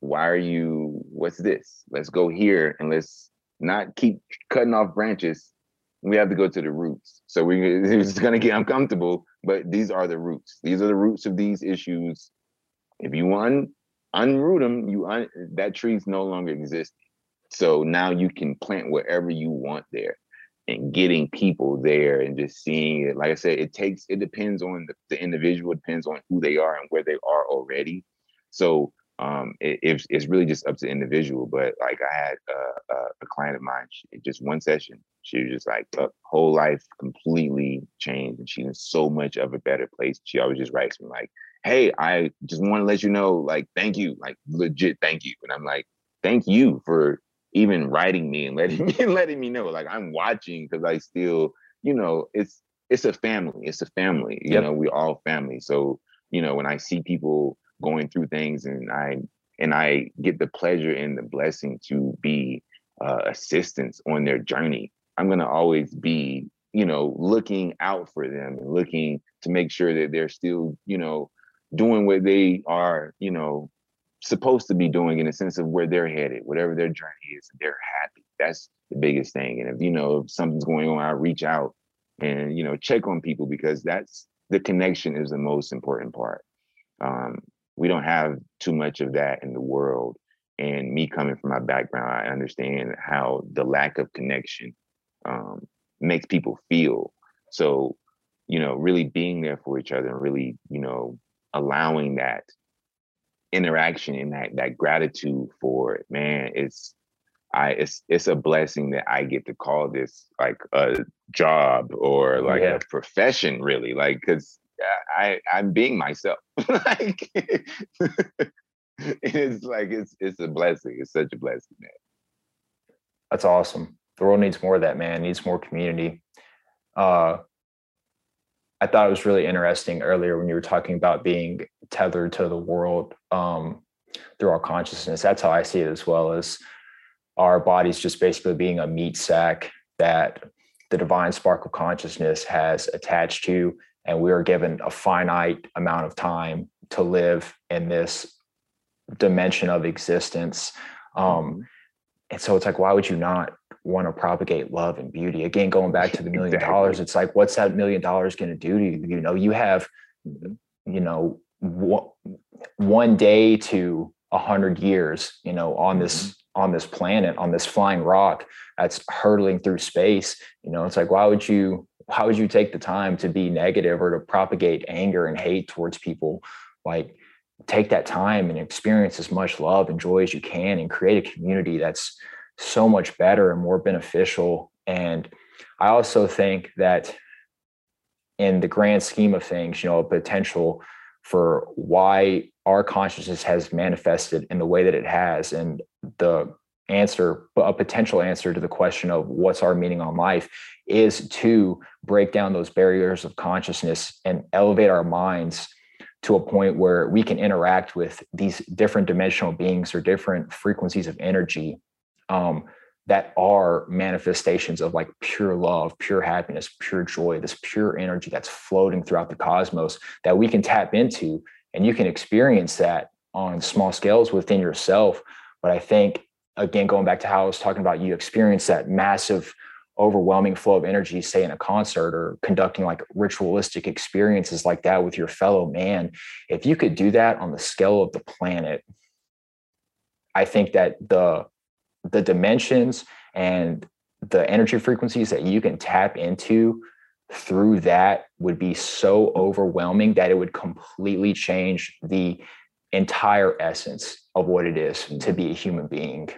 why are you, what's this? Let's go here and let's not keep cutting off branches. We have to go to the roots. So we it's gonna get uncomfortable, but these are the roots. These are the roots of these issues. If you un unroot them, you un, that tree's no longer existing. So now you can plant wherever you want there and getting people there and just seeing it. Like I said, it takes, it depends on the, the individual, depends on who they are and where they are already. So um, it, it's, it's really just up to individual. But like I had a, a client of mine, she, just one session, she was just like, whole life completely changed and she's in so much of a better place. She always just writes me like, hey, I just want to let you know, like, thank you, like legit thank you. And I'm like, thank you for even writing me and letting me letting me know like i'm watching because i still you know it's it's a family it's a family you yep. know we all family so you know when i see people going through things and i and i get the pleasure and the blessing to be uh, assistance on their journey i'm going to always be you know looking out for them and looking to make sure that they're still you know doing what they are you know supposed to be doing in the sense of where they're headed, whatever their journey is, they're happy. That's the biggest thing. And if you know if something's going on, I reach out and you know check on people because that's the connection is the most important part. Um, we don't have too much of that in the world. And me coming from my background, I understand how the lack of connection um, makes people feel. So, you know, really being there for each other and really, you know, allowing that interaction and that that gratitude for it, man, it's I it's it's a blessing that I get to call this like a job or like yeah. a profession, really. Like, cause I I'm being myself. like it's like it's it's a blessing. It's such a blessing, man. That's awesome. The world needs more of that, man. It needs more community. Uh I thought it was really interesting earlier when you were talking about being tethered to the world um, through our consciousness. That's how I see it as well as our bodies just basically being a meat sack that the divine spark of consciousness has attached to, and we are given a finite amount of time to live in this dimension of existence. Um, mm-hmm. and so it's like, why would you not want to propagate love and beauty. Again, going back to the million exactly. dollars, it's like, what's that million dollars going to do to you? You know, you have, you know, one day to a hundred years, you know, on this mm-hmm. on this planet, on this flying rock that's hurtling through space. You know, it's like, why would you? Why would you take the time to be negative or to propagate anger and hate towards people? Like, take that time and experience as much love and joy as you can, and create a community that's so much better and more beneficial. And I also think that in the grand scheme of things, you know, a potential for why our consciousness has manifested in the way that it has and the answer a potential answer to the question of what's our meaning on life is to break down those barriers of consciousness and elevate our minds to a point where we can interact with these different dimensional beings or different frequencies of energy um, that are manifestations of like pure love, pure happiness, pure joy, this pure energy that's floating throughout the cosmos that we can tap into. And you can experience that on small scales within yourself. But I think, again, going back to how I was talking about, you experience that massive, overwhelming flow of energy, say in a concert or conducting like ritualistic experiences like that with your fellow man. If you could do that on the scale of the planet, I think that the the dimensions and the energy frequencies that you can tap into through that would be so overwhelming that it would completely change the entire essence of what it is to be a human being.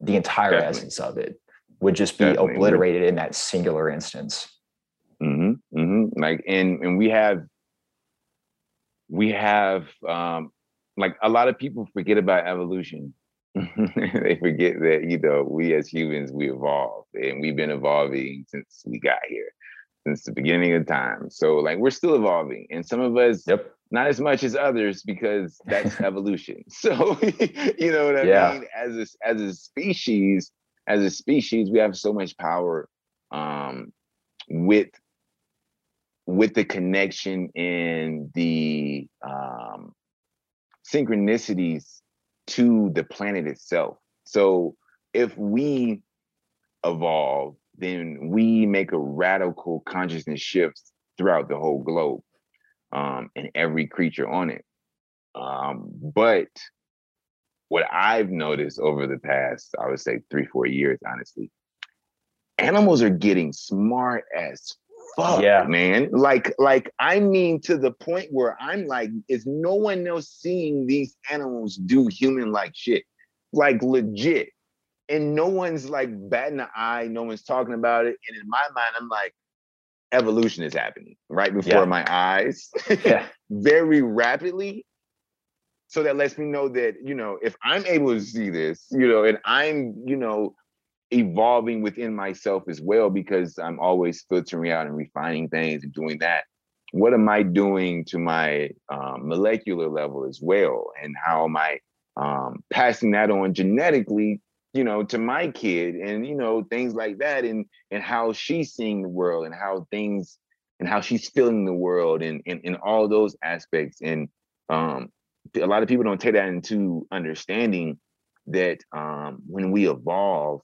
The entire Definitely. essence of it would just be Definitely. obliterated in that singular instance. Mm-hmm, mm-hmm. Like, and and we have we have um, like a lot of people forget about evolution they forget that you know we as humans we evolve and we've been evolving since we got here since the beginning of time. So like we're still evolving and some of us yep. not as much as others because that's evolution. So you know what i yeah. mean? As a as a species as a species we have so much power um with with the connection and the um, synchronicities to the planet itself. So if we evolve, then we make a radical consciousness shift throughout the whole globe um, and every creature on it. Um, but what I've noticed over the past, I would say three, four years, honestly, animals are getting smart as fuck, yeah. man. Like, like I mean, to the point where I'm like, is no one else seeing these animals do human-like shit? Like legit. And no one's like batting an eye, no one's talking about it. And in my mind, I'm like, evolution is happening right before yeah. my eyes yeah. very rapidly. So that lets me know that, you know, if I'm able to see this, you know, and I'm, you know, evolving within myself as well because I'm always filtering out and refining things and doing that. What am I doing to my um, molecular level as well? And how am I um, passing that on genetically, you know, to my kid and, you know, things like that and, and how she's seeing the world and how things and how she's feeling the world and, and, and all those aspects. And um, a lot of people don't take that into understanding that um, when we evolve,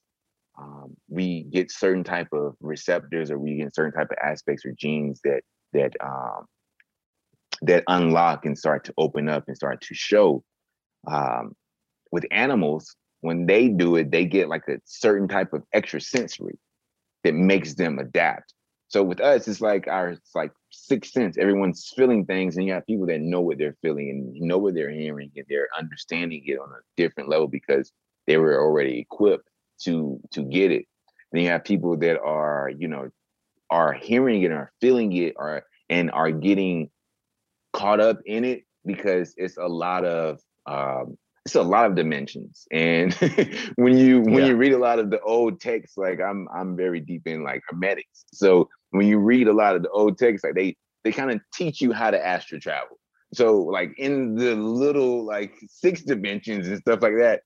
um, we get certain type of receptors or we get certain type of aspects or genes that that um, that unlock and start to open up and start to show um, with animals when they do it they get like a certain type of extra sensory that makes them adapt. So with us it's like our it's like sixth sense. Everyone's feeling things and you have people that know what they're feeling and know what they're hearing and they're understanding it on a different level because they were already equipped to to get it. Then you have people that are, you know, are hearing it or feeling it or and are getting caught up in it because it's a lot of um it's a lot of dimensions and when you when yeah. you read a lot of the old texts like i'm i'm very deep in like hermetics so when you read a lot of the old texts like they they kind of teach you how to astral travel so like in the little like six dimensions and stuff like that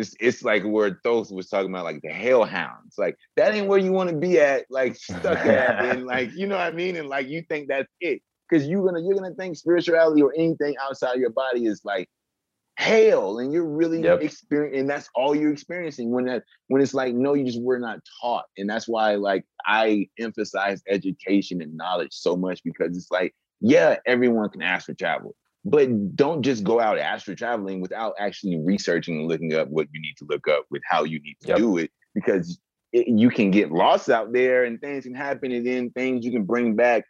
it's, it's like where Thoth was talking about like the hellhounds. Like that ain't where you want to be at, like stuck at, and like you know what I mean. And like you think that's it, because you're gonna you're gonna think spirituality or anything outside your body is like hell, and you're really yep. experiencing, and that's all you're experiencing. When that when it's like no, you just were not taught, and that's why like I emphasize education and knowledge so much because it's like yeah, everyone can astral travel but don't just go out astral traveling without actually researching and looking up what you need to look up with how you need to yep. do it because it, you can get lost out there and things can happen and then things you can bring back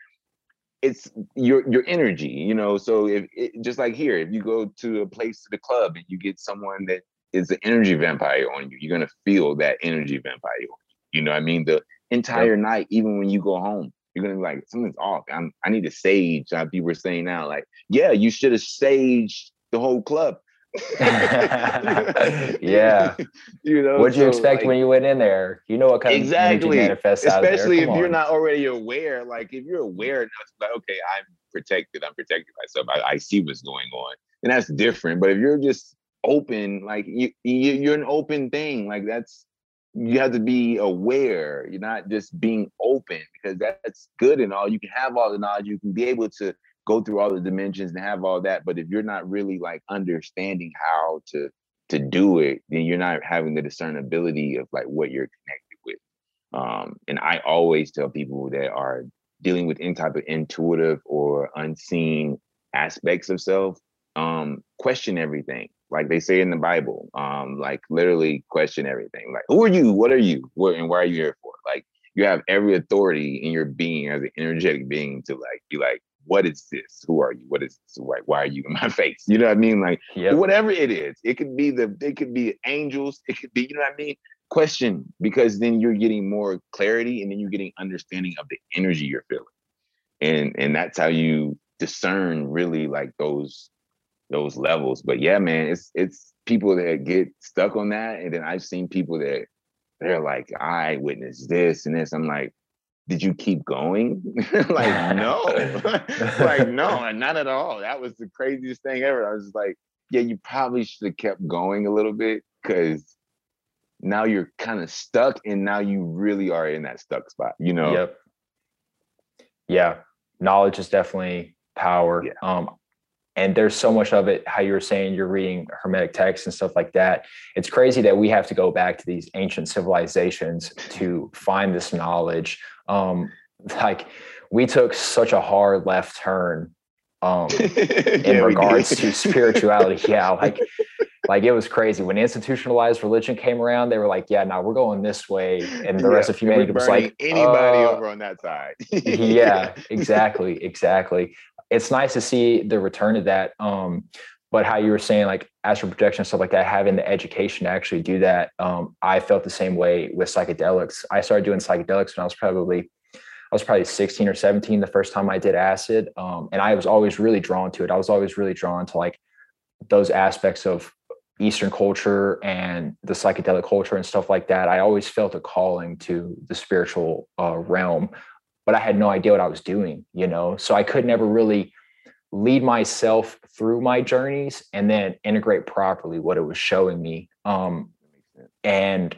it's your your energy you know so if it, just like here if you go to a place to the club and you get someone that is an energy vampire on you you're going to feel that energy vampire on you you know i mean the entire yep. night even when you go home you're gonna be like, something's off. I'm, I need to sage. How people were saying now, like, yeah, you should have saged the whole club. yeah. you know, what'd you so, expect like, when you went in there? You know what kind exactly. of manifests Especially if on. you're not already aware. Like if you're aware enough, like, okay, I'm protected. I'm protecting myself. I, I see what's going on, and that's different. But if you're just open, like you, you you're an open thing. Like that's you have to be aware. You're not just being open because that's good and all. You can have all the knowledge. You can be able to go through all the dimensions and have all that. But if you're not really like understanding how to to do it, then you're not having the discernibility of like what you're connected with. Um, and I always tell people that are dealing with any type of intuitive or unseen aspects of self, um, question everything like they say in the Bible. Um, like literally question everything. Like, who are you? What are you? What and why are you here for? Like, you have every authority in your being as an energetic being to like be like, what is this? Who are you? What is this? Why, why are you in my face? You know what I mean? Like yep. whatever it is, it could be the it could be angels, it could be, you know what I mean? Question because then you're getting more clarity and then you're getting understanding of the energy you're feeling. And and that's how you discern really like those those levels. But yeah, man, it's it's people that get stuck on that, and then I've seen people that they're like, I witnessed this and this. I'm like, did you keep going? like, no, like no, not at all. That was the craziest thing ever. I was like, yeah, you probably should have kept going a little bit because now you're kind of stuck, and now you really are in that stuck spot. You know? Yep. Yeah, knowledge is definitely power. Yeah. Um, and there's so much of it how you're saying you're reading hermetic texts and stuff like that. It's crazy that we have to go back to these ancient civilizations to find this knowledge. Um like we took such a hard left turn um in yeah, regards to spirituality. Yeah like like it was crazy. When institutionalized religion came around they were like yeah now we're going this way and the yeah, rest of humanity was like anybody uh, over on that side. yeah exactly exactly it's nice to see the return of that. Um, but how you were saying like astral projection stuff like that, having the education to actually do that, um, I felt the same way with psychedelics. I started doing psychedelics when I was probably I was probably 16 or 17 the first time I did acid. Um, and I was always really drawn to it. I was always really drawn to like those aspects of Eastern culture and the psychedelic culture and stuff like that. I always felt a calling to the spiritual uh, realm but I had no idea what I was doing, you know? So I could never really lead myself through my journeys and then integrate properly what it was showing me. Um, and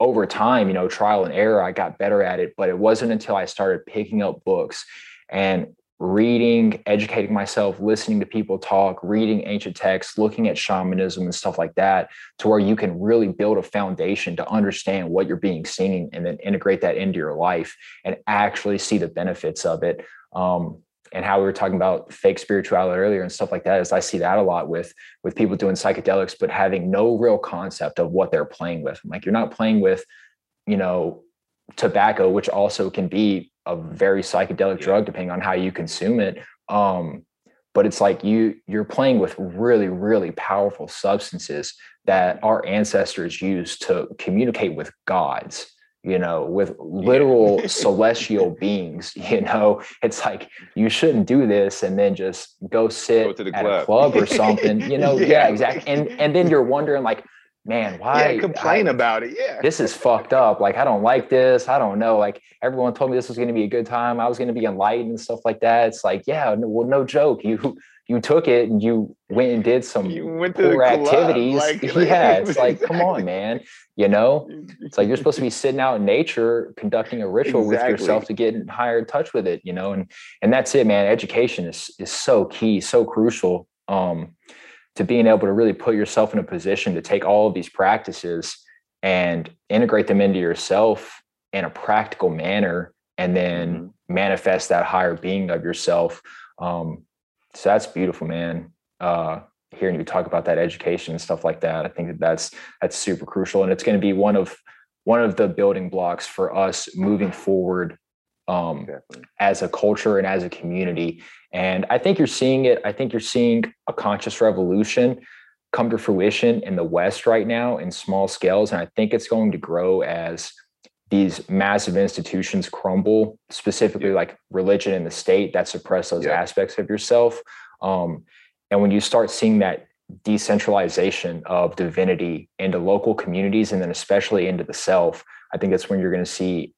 over time, you know, trial and error, I got better at it, but it wasn't until I started picking up books and reading, educating myself, listening to people talk, reading ancient texts, looking at shamanism and stuff like that, to where you can really build a foundation to understand what you're being seen and then integrate that into your life and actually see the benefits of it. Um, and how we were talking about fake spirituality earlier and stuff like that is I see that a lot with with people doing psychedelics, but having no real concept of what they're playing with. Like you're not playing with, you know, tobacco, which also can be a very psychedelic yeah. drug depending on how you consume it um, but it's like you you're playing with really really powerful substances that our ancestors used to communicate with gods you know with literal yeah. celestial beings you know it's like you shouldn't do this and then just go sit go at club. a club or something you know yeah. yeah exactly and and then you're wondering like man, why yeah, complain I, about it? Yeah. This is fucked up. Like, I don't like this. I don't know. Like everyone told me this was going to be a good time. I was going to be enlightened and stuff like that. It's like, yeah, no, well, no joke. You, you took it and you went and did some you went to poor activities. Like, yeah. It's like, come on, man. You know, it's like you're supposed to be sitting out in nature, conducting a ritual exactly. with yourself to get in higher touch with it, you know, and, and that's it, man. Education is, is so key, so crucial. Um, to being able to really put yourself in a position to take all of these practices and integrate them into yourself in a practical manner and then mm-hmm. manifest that higher being of yourself um, so that's beautiful man uh, hearing you talk about that education and stuff like that i think that that's that's super crucial and it's going to be one of one of the building blocks for us moving forward um, as a culture and as a community. And I think you're seeing it. I think you're seeing a conscious revolution come to fruition in the West right now in small scales. And I think it's going to grow as these massive institutions crumble, specifically yeah. like religion and the state that suppress those yeah. aspects of yourself. Um, and when you start seeing that decentralization of divinity into local communities and then especially into the self, I think that's when you're going to see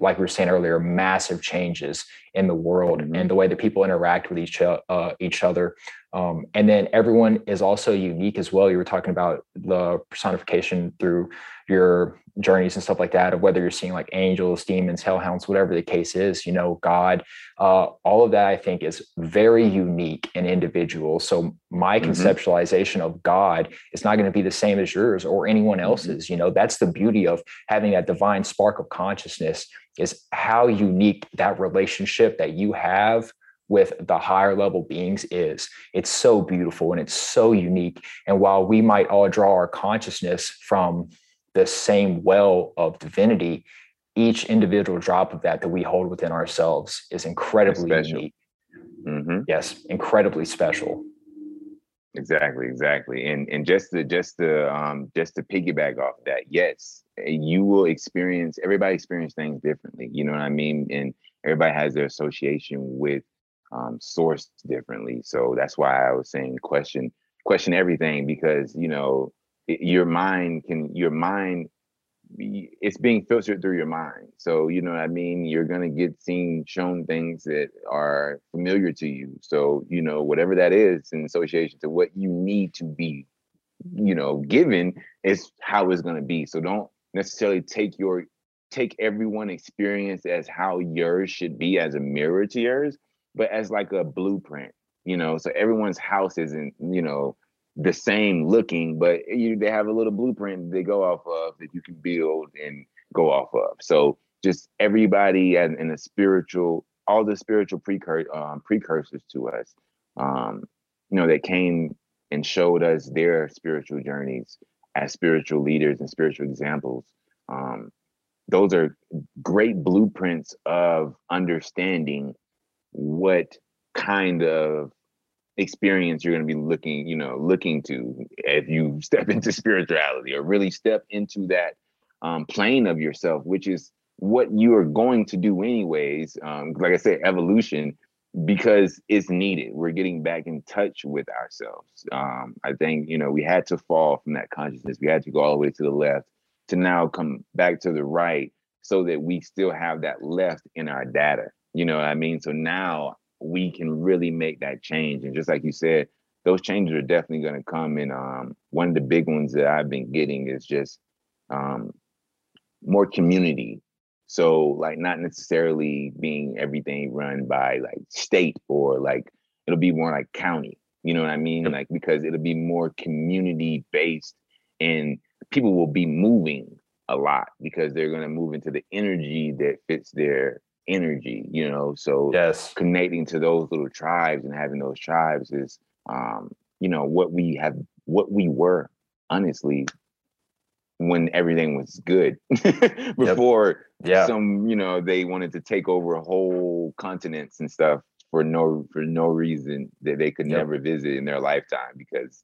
like we were saying earlier, massive changes in the world mm-hmm. and the way that people interact with each uh, each other. Um, and then everyone is also unique as well. You were talking about the personification through your journeys and stuff like that, of whether you're seeing like angels, demons, hellhounds, whatever the case is, you know, God, uh, all of that I think is very unique and individual. So my mm-hmm. conceptualization of God is not going to be the same as yours or anyone mm-hmm. else's. Mm-hmm. You know, that's the beauty of having that divine spark of consciousness is how unique that relationship that you have with the higher level beings is. It's so beautiful and it's so unique. And while we might all draw our consciousness from the same well of divinity, each individual drop of that that we hold within ourselves is incredibly unique. Mm-hmm. Yes, incredibly special. Exactly, exactly. And and just to just to um just to piggyback off that, yes, you will experience everybody experience things differently. You know what I mean? And everybody has their association with um source differently. So that's why I was saying question question everything because you know your mind can your mind it's being filtered through your mind. So you know what i mean? You're going to get seen shown things that are familiar to you. So you know whatever that is in association to what you need to be you know given is how it's going to be. So don't necessarily take your take everyone experience as how yours should be as a mirror to yours, but as like a blueprint, you know. So everyone's house isn't, you know, the same looking, but you they have a little blueprint they go off of that you can build and go off of. So just everybody and in a spiritual, all the spiritual um, precursors to us, um, you know, that came and showed us their spiritual journeys as spiritual leaders and spiritual examples. Um, those are great blueprints of understanding what kind of experience you're going to be looking, you know, looking to if you step into spirituality or really step into that um, plane of yourself, which is what you are going to do anyways. Um, like I said, evolution because it's needed. We're getting back in touch with ourselves. Um, I think you know we had to fall from that consciousness. We had to go all the way to the left to now come back to the right, so that we still have that left in our data. You know what I mean? So now we can really make that change. And just like you said, those changes are definitely going to come. And um, one of the big ones that I've been getting is just um, more community. So like not necessarily being everything run by like state or like it'll be more like county. You know what I mean? Like because it'll be more community based and people will be moving a lot because they're going to move into the energy that fits their energy, you know. So yes, connecting to those little tribes and having those tribes is um, you know, what we have what we were, honestly, when everything was good. Before yep. yeah. some, you know, they wanted to take over whole continents and stuff for no for no reason that they could yep. never visit in their lifetime because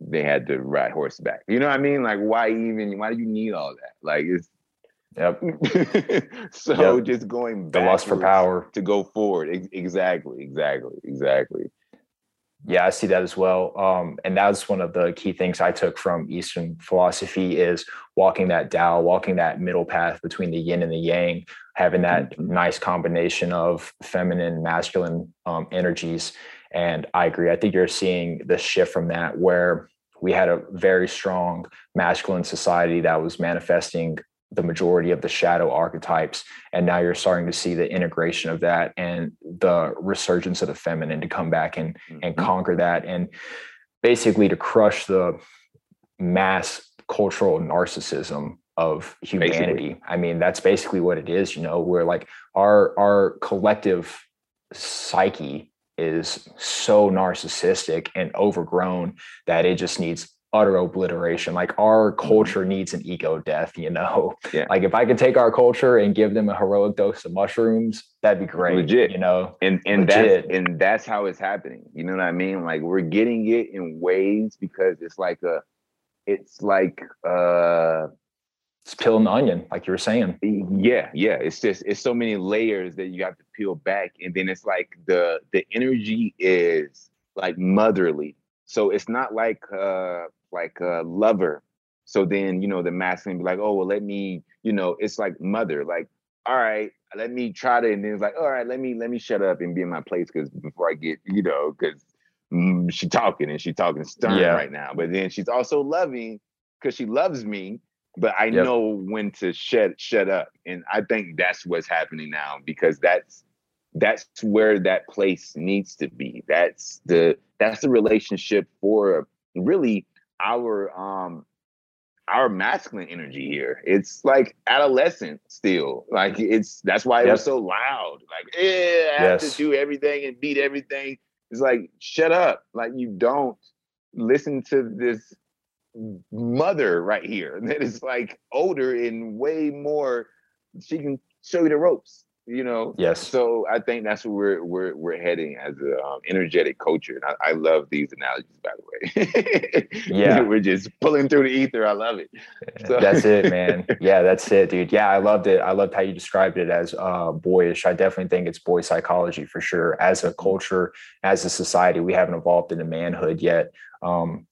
they had to ride horseback. You know what I mean? Like, why even? Why do you need all that? Like, it's Yep. so yep. just going back the lust for power to go forward. Exactly, exactly, exactly. Yeah, I see that as well. Um, and that's one of the key things I took from Eastern philosophy is walking that Tao, walking that middle path between the yin and the yang, having that mm-hmm. nice combination of feminine, masculine um, energies. And I agree. I think you're seeing the shift from that where we had a very strong masculine society that was manifesting the majority of the shadow archetypes and now you're starting to see the integration of that and the resurgence of the feminine to come back and mm-hmm. and conquer that and basically to crush the mass cultural narcissism of humanity basically. i mean that's basically what it is you know where like our our collective psyche is so narcissistic and overgrown that it just needs utter obliteration. Like our mm-hmm. culture needs an ego death, you know. Yeah. Like if I could take our culture and give them a heroic dose of mushrooms, that'd be great. Legit. You know. And and Legit. that's and that's how it's happening. You know what I mean? Like we're getting it in ways because it's like a it's like uh it's peeling the onion, like you were saying. Yeah, yeah. It's just it's so many layers that you have to peel back. And then it's like the the energy is like motherly. So it's not like uh like a lover. So then, you know, the masculine be like, oh, well, let me, you know, it's like mother, like, all right, let me try to, and then it's like, all right, let me, let me shut up and be in my place. Cause before I get, you know, cause mm, she talking and she talking stern yeah. right now. But then she's also loving because she loves me, but I yep. know when to shut, shut up. And I think that's what's happening now because that's, that's where that place needs to be. That's the, that's the relationship for really our um our masculine energy here. It's like adolescent still. Like it's that's why it was so loud. Like, yeah, I yes. have to do everything and beat everything. It's like, shut up. Like you don't listen to this mother right here that is like older and way more. She can show you the ropes you know yes. so i think that's where we're we're, we're heading as an um, energetic culture and I, I, love these analogies by the way. Yeah. We're just pulling through the ether i love it. So. that's it man. Yeah that's it dude. Yeah i loved it. I loved how you described it as uh, boyish. I definitely think it's boy psychology for sure. As a culture as a society we haven't evolved into manhood yet. Um,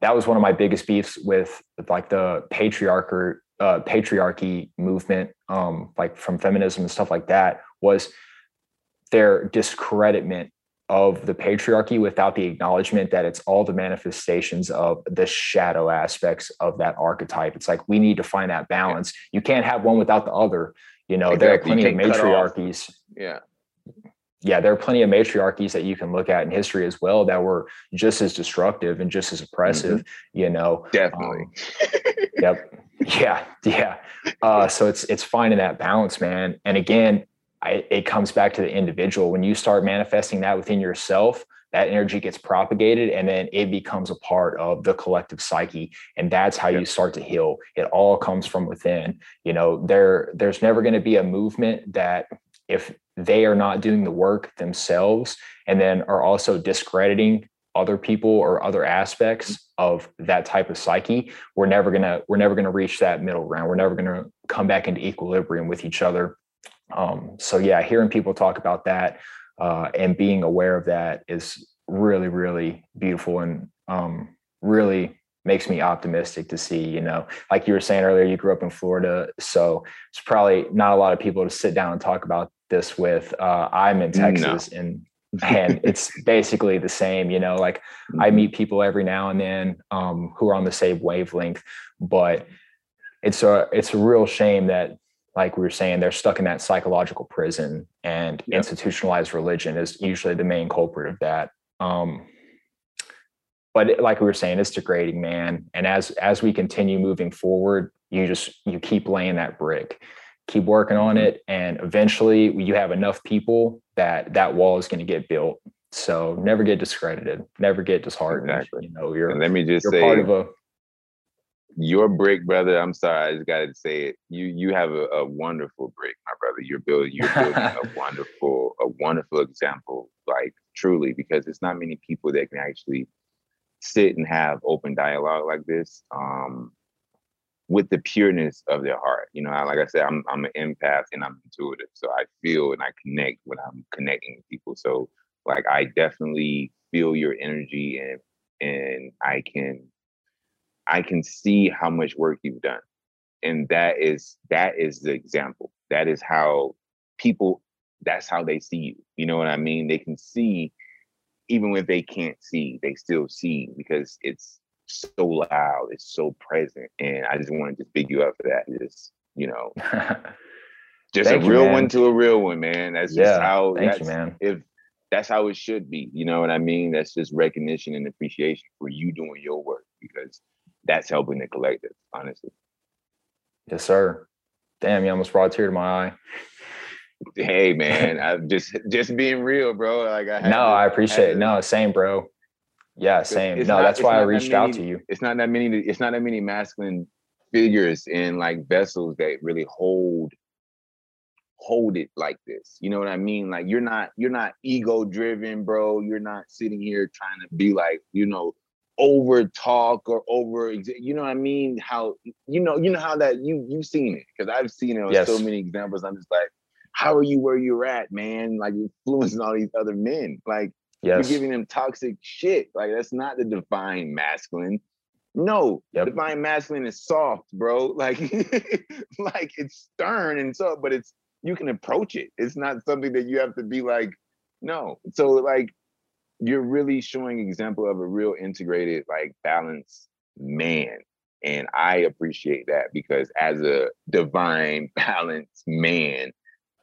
that was one of my biggest beefs with like the patriarchy uh, patriarchy movement, um, like from feminism and stuff like that, was their discreditment of the patriarchy without the acknowledgement that it's all the manifestations of the shadow aspects of that archetype. It's like we need to find that balance. You can't have one without the other. You know, exactly. there are plenty of matriarchies. Yeah. Yeah, there are plenty of matriarchies that you can look at in history as well that were just as destructive and just as oppressive, mm-hmm. you know. Definitely. Um, yep. Yeah. Yeah. Uh, so it's it's finding that balance, man. And again, I, it comes back to the individual. When you start manifesting that within yourself, that energy gets propagated and then it becomes a part of the collective psyche and that's how you start to heal it all comes from within you know there there's never going to be a movement that if they are not doing the work themselves and then are also discrediting other people or other aspects of that type of psyche we're never going to we're never going to reach that middle ground we're never going to come back into equilibrium with each other um, so yeah, hearing people talk about that uh, and being aware of that is really, really beautiful and um, really makes me optimistic to see, you know, like you were saying earlier, you grew up in Florida. So it's probably not a lot of people to sit down and talk about this with. Uh, I'm in Texas no. and and it's basically the same, you know, like I mm-hmm. meet people every now and then um, who are on the same wavelength, but it's a it's a real shame that like we were saying, they're stuck in that psychological prison, and yep. institutionalized religion is usually the main culprit of that. Um, but like we were saying, it's degrading, man. And as as we continue moving forward, you just you keep laying that brick, keep working on mm-hmm. it, and eventually you have enough people that that wall is going to get built. So never get discredited, never get disheartened. Exactly. You know, you're and let me just say, part of a your brick, brother. I'm sorry, I just got to say it. You you have a, a, wonderful brick, my brother. You're building you're building a wonderful a wonderful example, like truly, because it's not many people that can actually sit and have open dialogue like this um, with the pureness of their heart. You know, like I said, I'm I'm an empath and I'm intuitive, so I feel and I connect when I'm connecting with people. So like I definitely feel your energy and and I can I can see how much work you've done. And that is that is the example. That is how people that's how they see you. You know what I mean? They can see even when they can't see, they still see because it's so loud, it's so present. And I just want to just big you up for that. Just, you know, just a real you, one to a real one, man. That's yeah, just how Thank you, man. If that's how it should be, you know what I mean? That's just recognition and appreciation for you doing your work because that's helping the collective, honestly. Yes, sir. Damn, you almost brought a tear to my eye. Hey man, I'm just just being real, bro. Like I no, to, I appreciate I it. No, same, bro. Yeah, same. no, not, that's why I reached many, out to you. It's not that many. It's not that many masculine figures and like vessels that really hold hold it like this. You know what I mean? Like you're not you're not ego driven, bro. You're not sitting here trying to be like you know over talk or over you know what I mean? How you know, you know how that you you've seen it because I've seen it on yes. so many examples. I'm just like, how are you where you're at, man? Like influencing all these other men. Like yes. you're giving them toxic shit. Like that's not the divine masculine. No, yep. divine masculine is soft, bro. Like, like it's stern and so, but it's you can approach it. It's not something that you have to be like, no. So like you're really showing example of a real integrated, like balanced man. And I appreciate that because as a divine balanced man,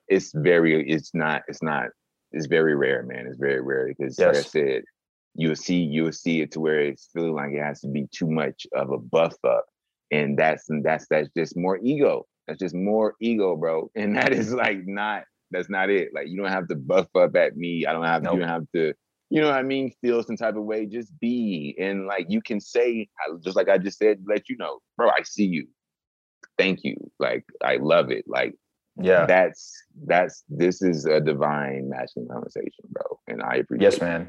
it's very, it's not, it's not, it's very rare, man. It's very rare because yes. like I said, you'll see, you'll see it to where it's feeling like it has to be too much of a buff up. And that's and that's that's just more ego. That's just more ego, bro. And that is like not that's not it. Like you don't have to buff up at me. I don't have nope. you don't have to you know what I mean, feel some type of way, just be. And like you can say, just like I just said, let you know, bro, I see you. Thank you. Like I love it. Like, yeah, that's that's this is a divine matching conversation, bro. And I appreciate Yes, man.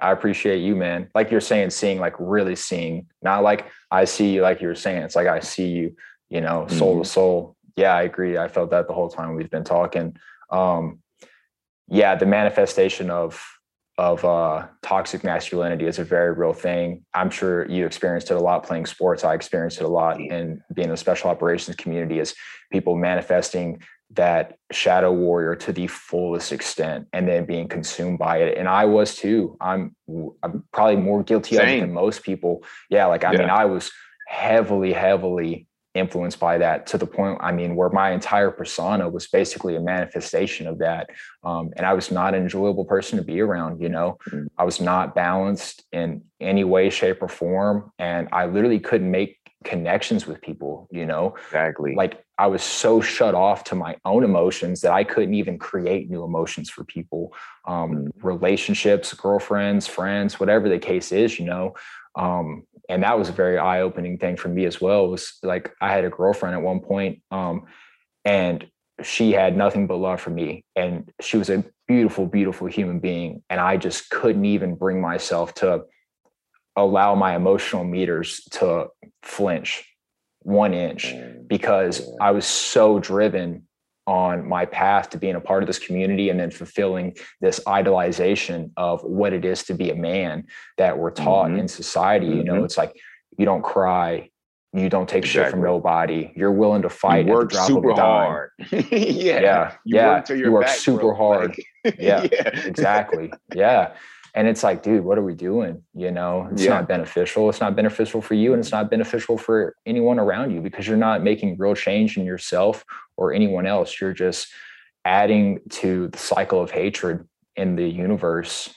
I appreciate you, man. Like you're saying, seeing, like really seeing, not like I see you, like you were saying. It's like I see you, you know, soul mm-hmm. to soul. Yeah, I agree. I felt that the whole time we've been talking. Um, yeah, the manifestation of of uh, toxic masculinity is a very real thing. I'm sure you experienced it a lot playing sports. I experienced it a lot in being in the special operations community as people manifesting that shadow warrior to the fullest extent and then being consumed by it and i was too i'm i'm probably more guilty Same. of it than most people yeah like i yeah. mean i was heavily heavily influenced by that to the point i mean where my entire persona was basically a manifestation of that um, and i was not an enjoyable person to be around you know mm-hmm. i was not balanced in any way shape or form and i literally couldn't make connections with people you know? Exactly. Like i was so shut off to my own emotions that i couldn't even create new emotions for people. Um, mm-hmm. relationships girlfriends friends whatever the case is you know? Um, and that was a very eye-opening thing for me as well was like i had a girlfriend at one point um, and she had nothing but love for me and she was a beautiful beautiful human being and i just couldn't even bring myself to allow my emotional meters to flinch one inch because i was so driven on my path to being a part of this community and then fulfilling this idolization of what it is to be a man that we're taught mm-hmm. in society. Mm-hmm. You know, mm-hmm. it's like you don't cry, you don't take exactly. shit from nobody. You're willing to fight. You work super hard. yeah, yeah, you yeah. Work you work super hard. Like, yeah, yeah, exactly. Yeah, and it's like dude what are we doing? You know it's yeah. not beneficial. It's not beneficial for you and it's not beneficial for anyone around you because you're not making real change in yourself or anyone else. You're just adding to the cycle of hatred in the universe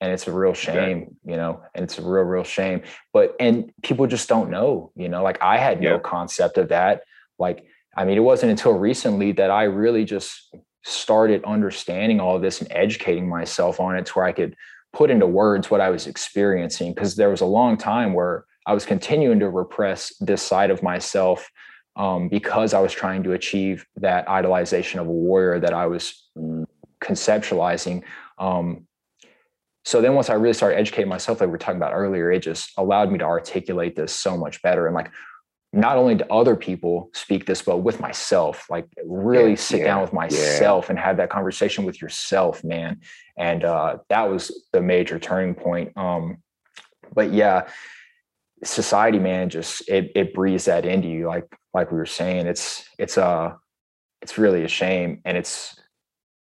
and it's a real shame you know and it's a real real shame. But and people just don't know you know like i had no concept of that. Like i mean it wasn't until recently that i really just started understanding all of this and educating myself on it to where i could put into words what I was experiencing because there was a long time where I was continuing to repress this side of myself um, because I was trying to achieve that idolization of a warrior that I was conceptualizing. Um, so then once I really started educating myself, like we were talking about earlier, it just allowed me to articulate this so much better. And like not only to other people speak this, but with myself, like really yeah, sit yeah, down with myself yeah. and have that conversation with yourself, man. And uh, that was the major turning point. Um, but yeah, society, man, just it it breathes that into you. Like like we were saying, it's it's uh it's really a shame, and it's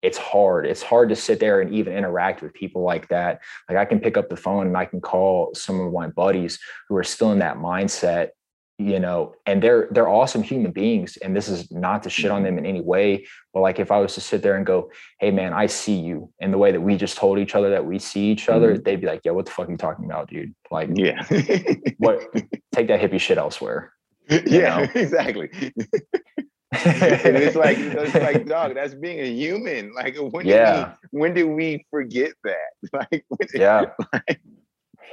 it's hard. It's hard to sit there and even interact with people like that. Like I can pick up the phone and I can call some of my buddies who are still in that mindset you know and they're they're awesome human beings and this is not to shit on mm-hmm. them in any way but like if i was to sit there and go hey man i see you in the way that we just told each other that we see each other mm-hmm. they'd be like yeah what the fuck are you talking about dude like yeah what take that hippie shit elsewhere yeah know? exactly and it's like it's like dog that's being a human like when yeah. did we when did we forget that like yeah like,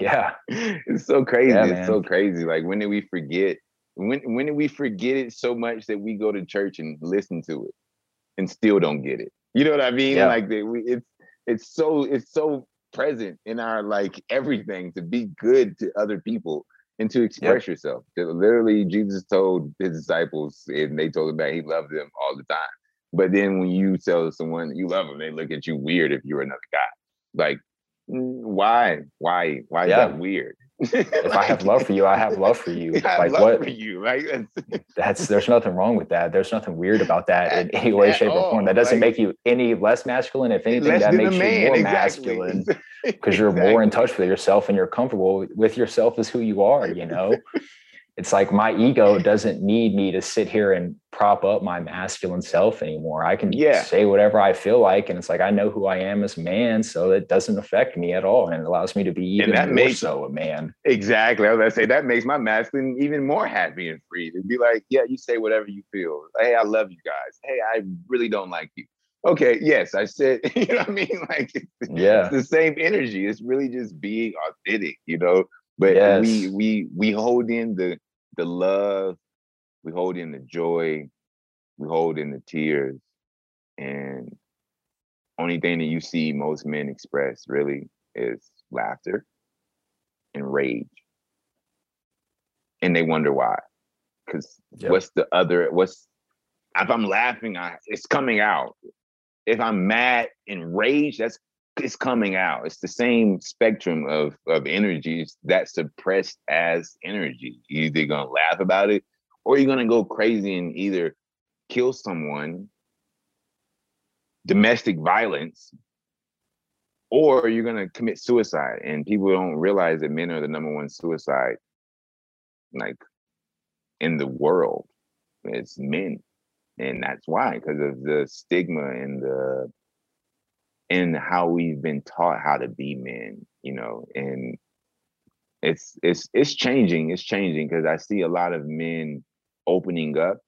yeah. It's so crazy. Yeah, it's so crazy. Like when did we forget? When when did we forget it so much that we go to church and listen to it and still don't get it? You know what I mean? Yeah. Like that we it's it's so it's so present in our like everything to be good to other people and to express yep. yourself. Literally, Jesus told his disciples, and they told him that he loved them all the time. But then when you tell someone you love them, they look at you weird if you're another guy. Like Mm, why? Why? Why yeah. is that weird? if I have love for you, I have love for you. like what? For you, right? That's there's nothing wrong with that. There's nothing weird about that in any way, shape, or form. That doesn't like, make you any less masculine. If anything, that makes you more exactly. masculine because you're exactly. more in touch with yourself and you're comfortable with yourself as who you are. You know it's like my ego doesn't need me to sit here and prop up my masculine self anymore. I can yeah. say whatever I feel like. And it's like, I know who I am as a man. So it doesn't affect me at all. And it allows me to be even more makes, so a man. Exactly. I was to say that makes my masculine even more happy and free to be like, yeah, you say whatever you feel. Hey, I love you guys. Hey, I really don't like you. Okay, yes, I said, you know what I mean? Like, yeah, it's the same energy. It's really just being authentic, you know, but yes. we we we hold in the the love, we hold in the joy, we hold in the tears, and only thing that you see most men express really is laughter and rage, and they wonder why. Because yep. what's the other? What's if I'm laughing, I, it's coming out. If I'm mad and rage, that's it's coming out. It's the same spectrum of of energies that's suppressed as energy. You're either gonna laugh about it or you're gonna go crazy and either kill someone domestic violence or you're to commit suicide and people don't realize that men are the number one suicide like in the world it's men and that's why because of the stigma and the and how we've been taught how to be men you know and it's it's it's changing it's changing because i see a lot of men opening up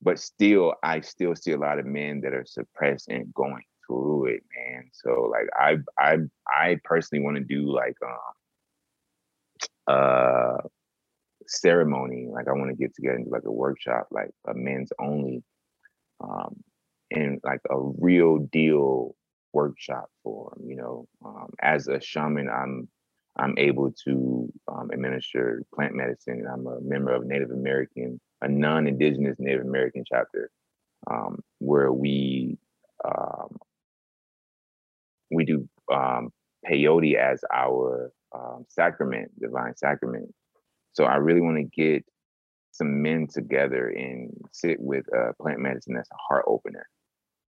but still i still see a lot of men that are suppressed and going through it man. So like i i i personally want to do like um uh ceremony like i want to get together and do like a workshop like a men's only um and like a real deal workshop for you know um as a shaman i'm I'm able to um, administer plant medicine, I'm a member of Native American, a non-indigenous Native American chapter, um, where we um, we do um, peyote as our um, sacrament, divine sacrament. So I really want to get some men together and sit with a plant medicine that's a heart opener,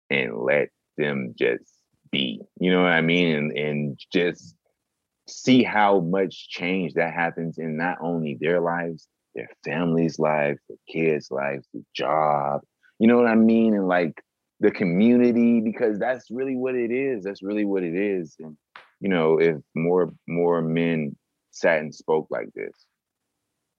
and let them just be. You know what I mean? And and just see how much change that happens in not only their lives, their families' lives, their kids' lives, the job. You know what I mean? And like the community, because that's really what it is. That's really what it is. And you know, if more more men sat and spoke like this,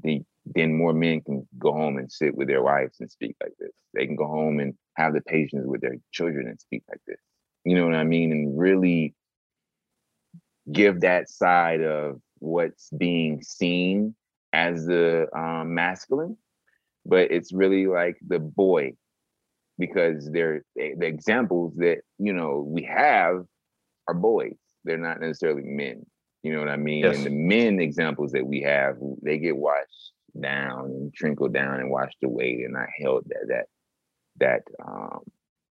the then more men can go home and sit with their wives and speak like this. They can go home and have the patience with their children and speak like this. You know what I mean? And really give that side of what's being seen as the um, masculine, but it's really like the boy because they're the examples that you know we have are boys. They're not necessarily men. You know what I mean? Yes. And the men examples that we have, they get washed down and trickled down and washed away. and not held that that that um,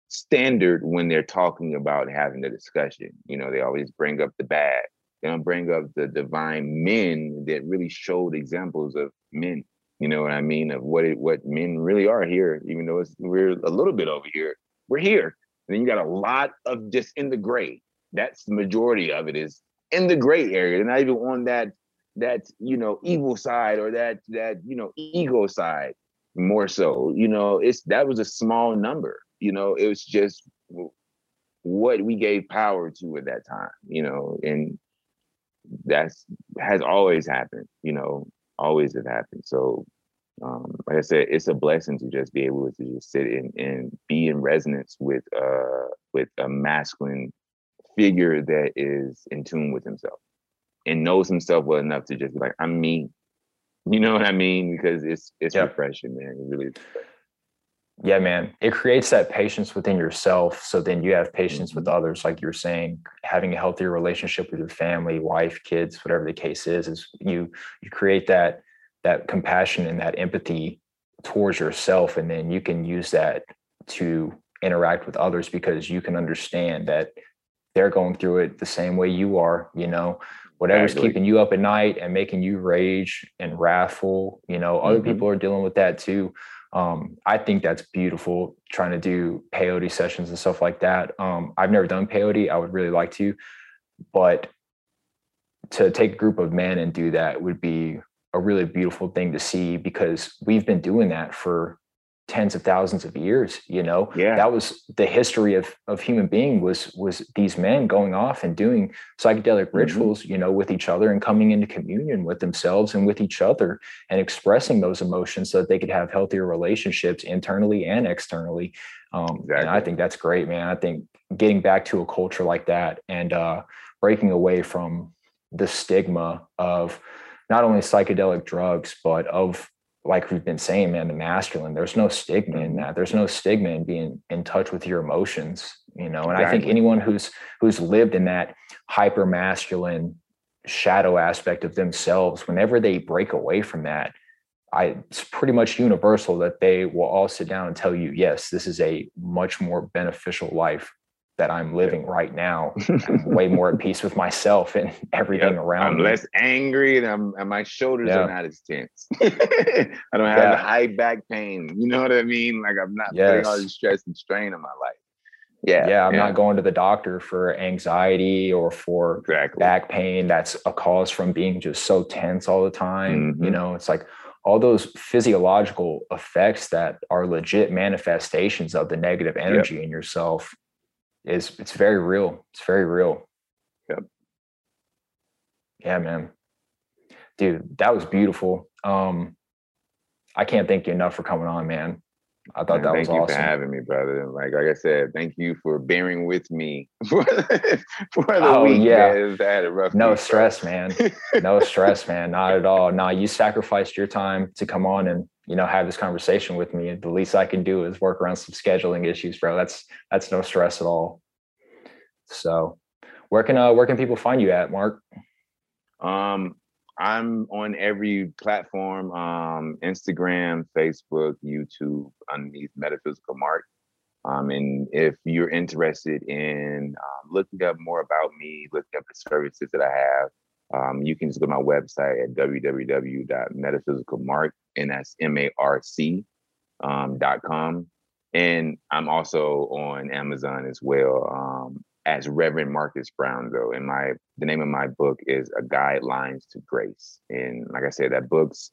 standard when they're talking about having the discussion. You know, they always bring up the bad. They don't bring up the divine men that really showed examples of men. You know what I mean? Of what it, what men really are here, even though it's, we're a little bit over here. We're here. And then you got a lot of just in the gray. That's the majority of it is in the gray area. They're not even on that that you know evil side or that that you know ego side more so you know it's that was a small number you know it was just what we gave power to at that time you know and that's has always happened you know always have happened. So um, like i said it's a blessing to just be able to just sit in and be in resonance with uh with a masculine figure that is in tune with himself and knows himself well enough to just be like i'm me. You know what i mean? Because it's it's yep. refreshing man. It really is yeah man it creates that patience within yourself so then you have patience with mm-hmm. others like you're saying having a healthier relationship with your family wife kids whatever the case is is you you create that that compassion and that empathy towards yourself and then you can use that to interact with others because you can understand that they're going through it the same way you are you know whatever's exactly. keeping you up at night and making you rage and wrathful you know other mm-hmm. people are dealing with that too um, I think that's beautiful trying to do peyote sessions and stuff like that. Um, I've never done peyote. I would really like to, but to take a group of men and do that would be a really beautiful thing to see because we've been doing that for tens of thousands of years you know yeah that was the history of of human being was was these men going off and doing psychedelic mm-hmm. rituals you know with each other and coming into communion with themselves and with each other and expressing those emotions so that they could have healthier relationships internally and externally um exactly. and i think that's great man i think getting back to a culture like that and uh breaking away from the stigma of not only psychedelic drugs but of like we've been saying, man, the masculine, there's no stigma in mm-hmm. that. There's no stigma in being in touch with your emotions, you know. And exactly. I think anyone who's who's lived in that hyper masculine shadow aspect of themselves, whenever they break away from that, I it's pretty much universal that they will all sit down and tell you, yes, this is a much more beneficial life that I'm living right now. I'm way more at peace with myself and everything yep. around I'm me. less angry and, I'm, and my shoulders yeah. are not as tense. I don't have yeah. the high back pain. You know what I mean? Like I'm not yes. putting all the stress and strain on my life. Yeah. Yeah, I'm yeah, not going to the doctor for anxiety or for exactly. back pain that's a cause from being just so tense all the time. You Mhm. know, it's like all those physiological effects that are legit manifestations of the negative energy in yourself is it's very real. It's very real. Yep. Yeah, man. Dude, that was beautiful. Um I can't thank you enough for coming on, man. I thought Man, that thank was you awesome. for having me, brother. Like like I said, thank you for bearing with me for the, for the Oh, week. yeah. man. I had a rough no week, bro. stress, man. no stress, man. Not at all. Nah, you sacrificed your time to come on and you know have this conversation with me. The least I can do is work around some scheduling issues, bro. That's that's no stress at all. So, where can uh where can people find you at, Marc? Um, I'm on every platform, um, Instagram, Facebook, YouTube, underneath Metaphysical Marc. Um, and if you're interested in um, looking up more about me, looking up the services that I have, um, you can just go to my website at www.metaphysicalmarc, and that's M-A-R-C um, dot com. And I'm also on Amazon as well um, as Reverend Marcus Brown, though. And my the name of my book is A Guidelines to Grace. And like I said, that book's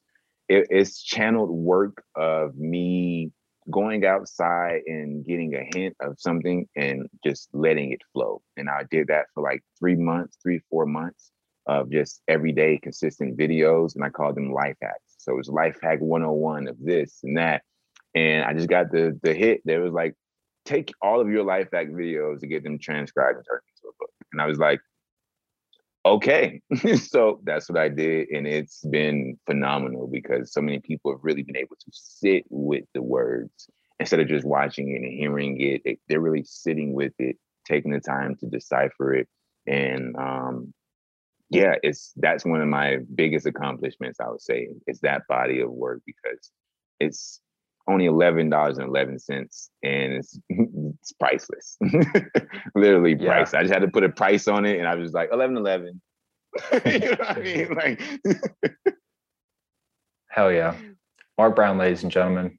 it, it's channeled work of me going outside and getting a hint of something and just letting it flow. And I did that for like three months, three, four months of just everyday consistent videos. And I called them life hacks. So it was life hack 101 of this and that. And I just got the the hit. There was like, take all of your life hack videos and get them transcribed and turned into a book. And I was like, okay. so that's what I did. And it's been phenomenal because so many people have really been able to sit with the words instead of just watching it and hearing it. They- They're really sitting with it, taking the time to decipher it. And um, yeah, it's that's one of my biggest accomplishments, I would say, is that body of work because it's only eleven dollars and eleven cents, and it's it's priceless, literally Yeah. priceless. I just had to put a price on it, and I was like eleven eleven. you know what I mean? Like, Hell yeah. Marc Brown, ladies and gentlemen.